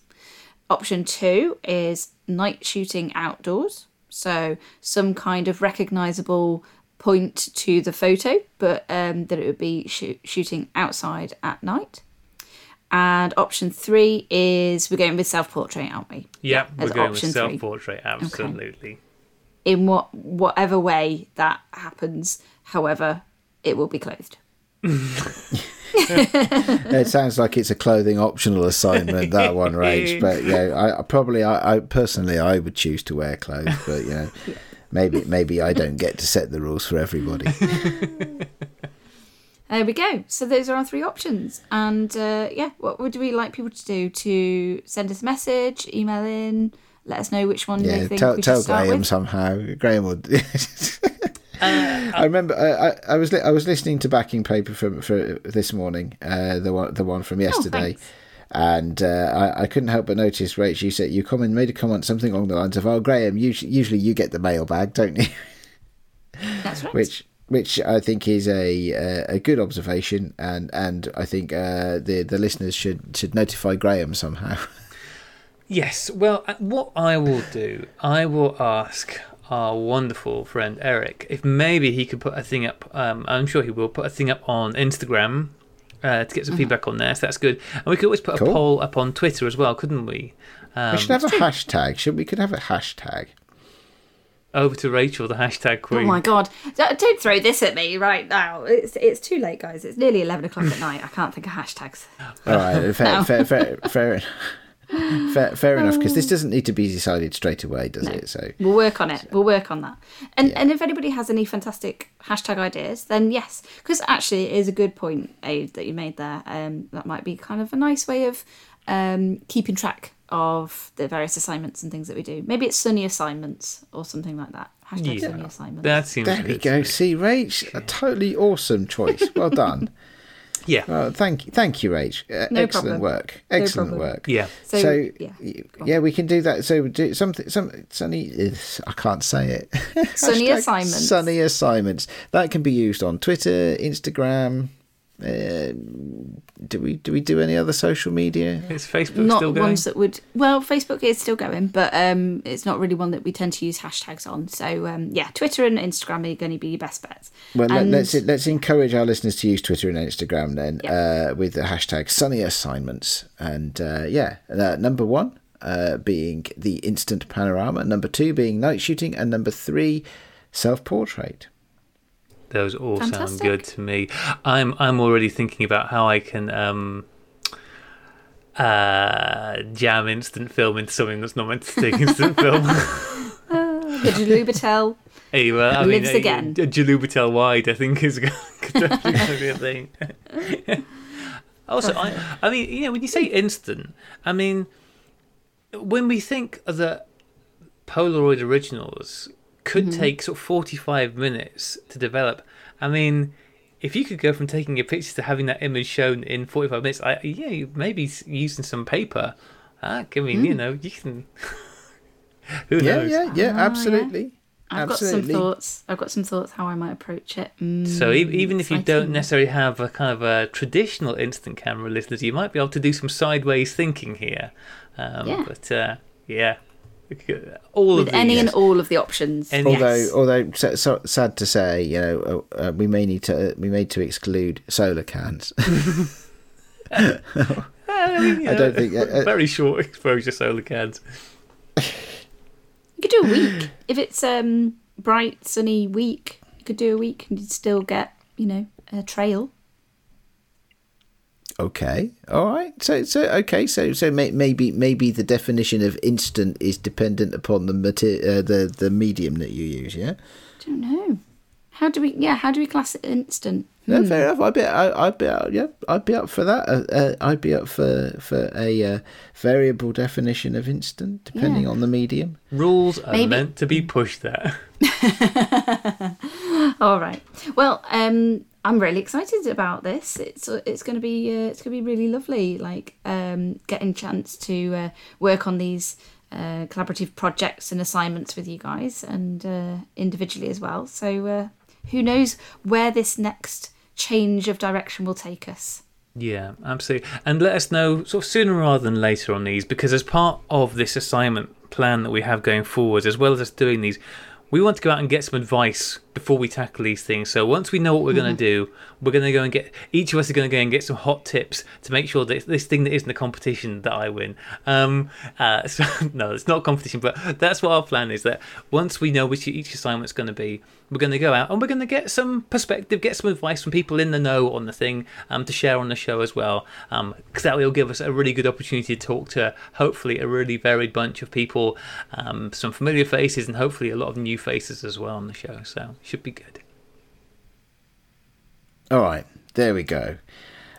Option two is night shooting outdoors. So some kind of recognizable point to the photo, but um, that it would be shoo- shooting outside at night. And option three is we're going with self portrait, aren't we? Yeah, we're going with self portrait. Absolutely. In what whatever way that happens, however, it will be clothed. It sounds like it's a clothing optional assignment that one, Rach. But yeah, I, I probably, I, I personally, I would choose to wear clothes, but you know, maybe maybe I don't get to set the rules for everybody. There we go. So those are our three options. And uh, yeah, what would we like people to do? To send us a message, email in, let us know which one they Yeah, think tell we tell should start Graham with. somehow. Graham would. Uh, I remember I, I, I was li- I was listening to backing paper from for this morning, uh, the one the one from yesterday, Oh, and uh, I, I couldn't help but notice, Rach, you said you comment made a comment something along the lines of, "Oh, Graham, usually, usually you get the mailbag, don't you?" That's right. which which I think is a uh, a good observation, and and I think uh, the the listeners should should notify Graham somehow. Yes. Well, uh, what I will do, I will ask our wonderful friend Eric if maybe he could put a thing up. Um, I'm sure he will put a thing up on Instagram uh, to get some feedback on there. So that's good. And we could always put a poll up on Twitter as well, couldn't we? Um, we should have a hashtag. Should we could have a hashtag. over to Rachel, the hashtag queen. Oh my god! Don't don't throw this at me right now. It's it's too late, guys. It's nearly eleven o'clock at night. I can't think of hashtags. All right, fair, No. fair, fair, fair, fair, fair enough. Because this doesn't need to be decided straight away, does it? So We'll work on it. We'll work on that. And and if anybody has any fantastic hashtag ideas, then yes, because actually it is a good point, Aid, that you made there. Um, that might be kind of a nice way of um, keeping track of the various assignments and things that we do. Maybe it's sunny assignments or something like that. Hashtag Yeah. sunny assignments. That seems there we go. See, Rach, a totally awesome choice. Well done. Yeah. Well, thank you, thank you, Rach. Uh, No excellent problem. work. No Excellent problem. work. Yeah. So, So, yeah. yeah, we can do that. So do something. Some sunny. ugh, I can't say it. Sunny assignments. Sunny assignments. That can be used on Twitter, Instagram. Uh, do we do we do any other social media? Is Facebook not still going? ones that would well facebook is still going but um it's not really one that we tend to use hashtags on so um yeah twitter and instagram are going to be your best bets Well, let, And- let's let's encourage our listeners to use Twitter and Instagram then Yeah. uh, with the hashtag Sunny Assignments. And uh, yeah, uh, number one uh, being the instant panorama, number two being night shooting, and number three self portrait. Those all sound good to me. I'm I'm already thinking about how I can um uh jam instant film into something that's not meant to take instant film. the Jalubatel Anyway, I mean, Lives a, again. A Jalubatel wide, I think, is going to be a thing. also, I, I mean, you know, when you say instant, I mean, when we think that Polaroid originals could Mm-hmm. take sort of 45 minutes to develop, I mean, if you could go from taking a picture to having that image shown in 45 minutes, I, yeah, maybe using some paper. Ah, I mean, you know, you can. Who Yeah, knows? yeah, yeah, Ah, absolutely. I've Absolutely. got some thoughts. I've got some thoughts how I might approach it. Mm, So e- even if you don't necessarily have a kind of a traditional instant camera, listeners, you might be able to do some sideways thinking here. Um, Yeah. But uh, yeah, all with of any these. and all of the options. Any- although Yes. although so, so, sad to say, you know, uh, uh, we may need to we may need to exclude Solarcans. Uh, I, mean, you I don't think- uh, uh, very short exposure Solarcans. You could do a week if it's um bright sunny week. You could do a week and you'd still get you know a trail. Okay, all right. So, so okay. So, so may, maybe maybe the definition of instant is dependent upon the mater- uh, the the medium that you use. Yeah. I don't know. How do we? Yeah, how do we class it instant? No, fair enough. I'd be, I, I'd be, out, yeah, I'd be up for that. Uh, uh, I'd be up for for a uh, variable definition of instant, depending Yeah. on the medium. Rules are Maybe- meant to be pushed there. All right. Well, um, I'm really excited about this. It's it's going to be uh, it's going to be really lovely. Like um, getting chance to uh, work on these uh, collaborative projects and assignments with you guys and uh, individually as well. So uh, who knows where this next change of direction will take us? Yeah, absolutely. And let us know sort of sooner rather than later on these, because as part of this assignment plan that we have going forwards, as well as us doing these, we want to go out and get some advice before we tackle these things. So once we know what we're going to do, we're going to go and get each of us are going to go and get some hot tips to make sure that this thing that isn't a competition that I win. Um, uh, so no, it's not a competition, but that's what our plan is. That once we know which each assignment's going to be, we're going to go out and we're going to get some perspective, get some advice from people in the know on the thing um, to share on the show as well. Because that will give us a really good opportunity to talk to hopefully a really varied bunch of people, um, some familiar faces, and hopefully a lot of new faces as well on the show. So should be good. All right, there we go.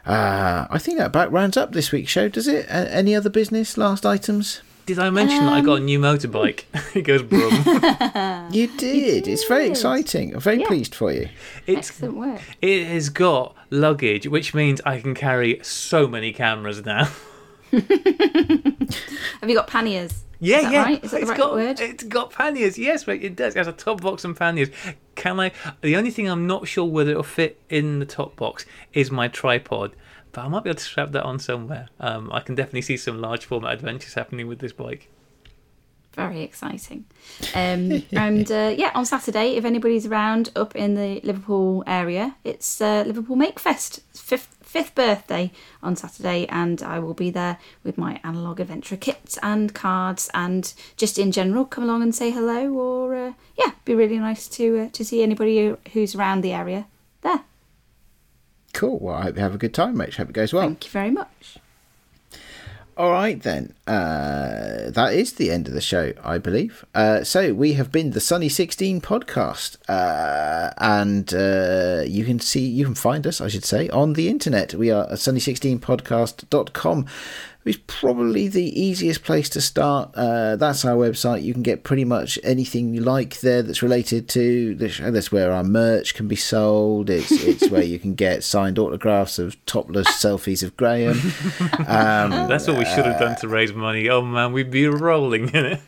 Uh, I think that about rounds up this week's show. Does it? Uh, any other business? Last items? Did I mention that I got a new motorbike? it goes brum. You did. It's very exciting. I'm very Yeah. pleased for you. It's Excellent work. it has got luggage, which means I can carry so many cameras now. Have you got panniers? Yeah, Is that yeah. right? Is that the It's right got, word? It's got panniers. Yes, mate, it does. It has a top box and panniers. Can I? The only thing I'm not sure whether it'll fit in the top box is my tripod, but I might be able to strap that on somewhere. Um, I can definitely see some large format adventures happening with this bike. Very exciting. Um, and uh, yeah, on Saturday, if anybody's around up in the Liverpool area, it's uh, Liverpool MakeFest, fifth, fifth birthday on Saturday, and I will be there with my analog adventure kits and cards, and just in general, come along and say hello, or uh, yeah, be really nice to uh, to see anybody who's around the area there. Cool. Well, I hope you have a good time, Rach. Hope it goes well. Thank you very much. All right, then. Uh, that is the end of the show, I believe. Uh, so we have been the Sunny 16 podcast. Uh, and uh, you can see, you can find us, I should say, on the internet. We are at sunny16podcast.com. It's probably the easiest place to start. Uh, that's our website. You can get pretty much anything you like there that's related to the show. That's where our merch can be sold. It's it's where you can get signed autographs of topless selfies of Graham. Um, That's what we should have done to raise money. Oh man, we'd be rolling in it.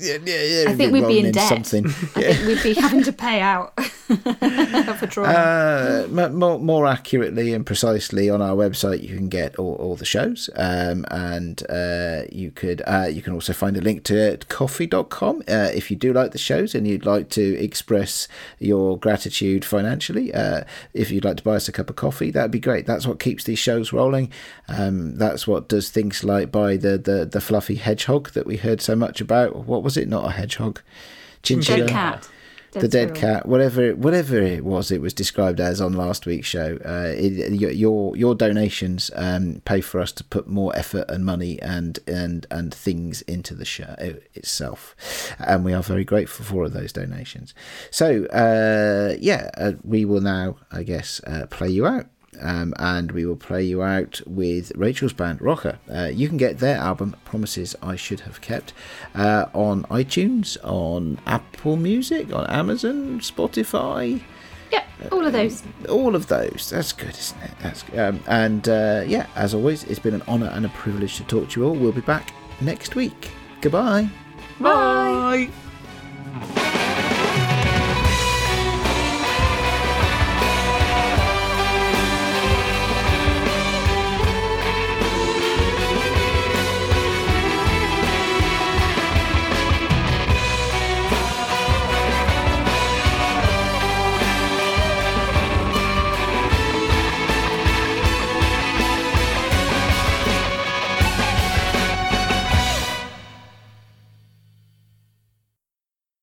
Yeah, yeah, yeah, I think we'd be rolling in debt. Something. I think we'd be having to pay out for drawing. Uh, more, more accurately and precisely on our website, you can get all, all the shows, um, and uh, you could uh, you can also find a link to ko-fi.com uh, if you do like the shows and you'd like to express your gratitude financially. Uh, if you'd like to buy us a cup of coffee, that'd be great. That's what keeps these shows rolling. Um, that's what does things like buy the, the the fluffy hedgehog that we heard so much about. What was it? Not a hedgehog. Chinchilla Dead cat. the dead squirrel. cat, whatever it, whatever it was, it was described as on last week's show. Uh, it, your- your your donations um, pay for us to put more effort and money and and and things into the show itself, and we are very grateful for all of those donations. So uh, yeah, uh, we will now, I guess, uh, play you out. Um, and we will play you out with Rachel's band Rocker. Uh, you can get their album Promises I Should Have Kept uh, on iTunes, on Apple Music, on Amazon, Spotify, Yep, all of those. all of those. That's good, isn't it? That's um, and uh, yeah, as always, it's been an honour and a privilege to talk to you all. We'll be back next week. Goodbye. Bye. Bye.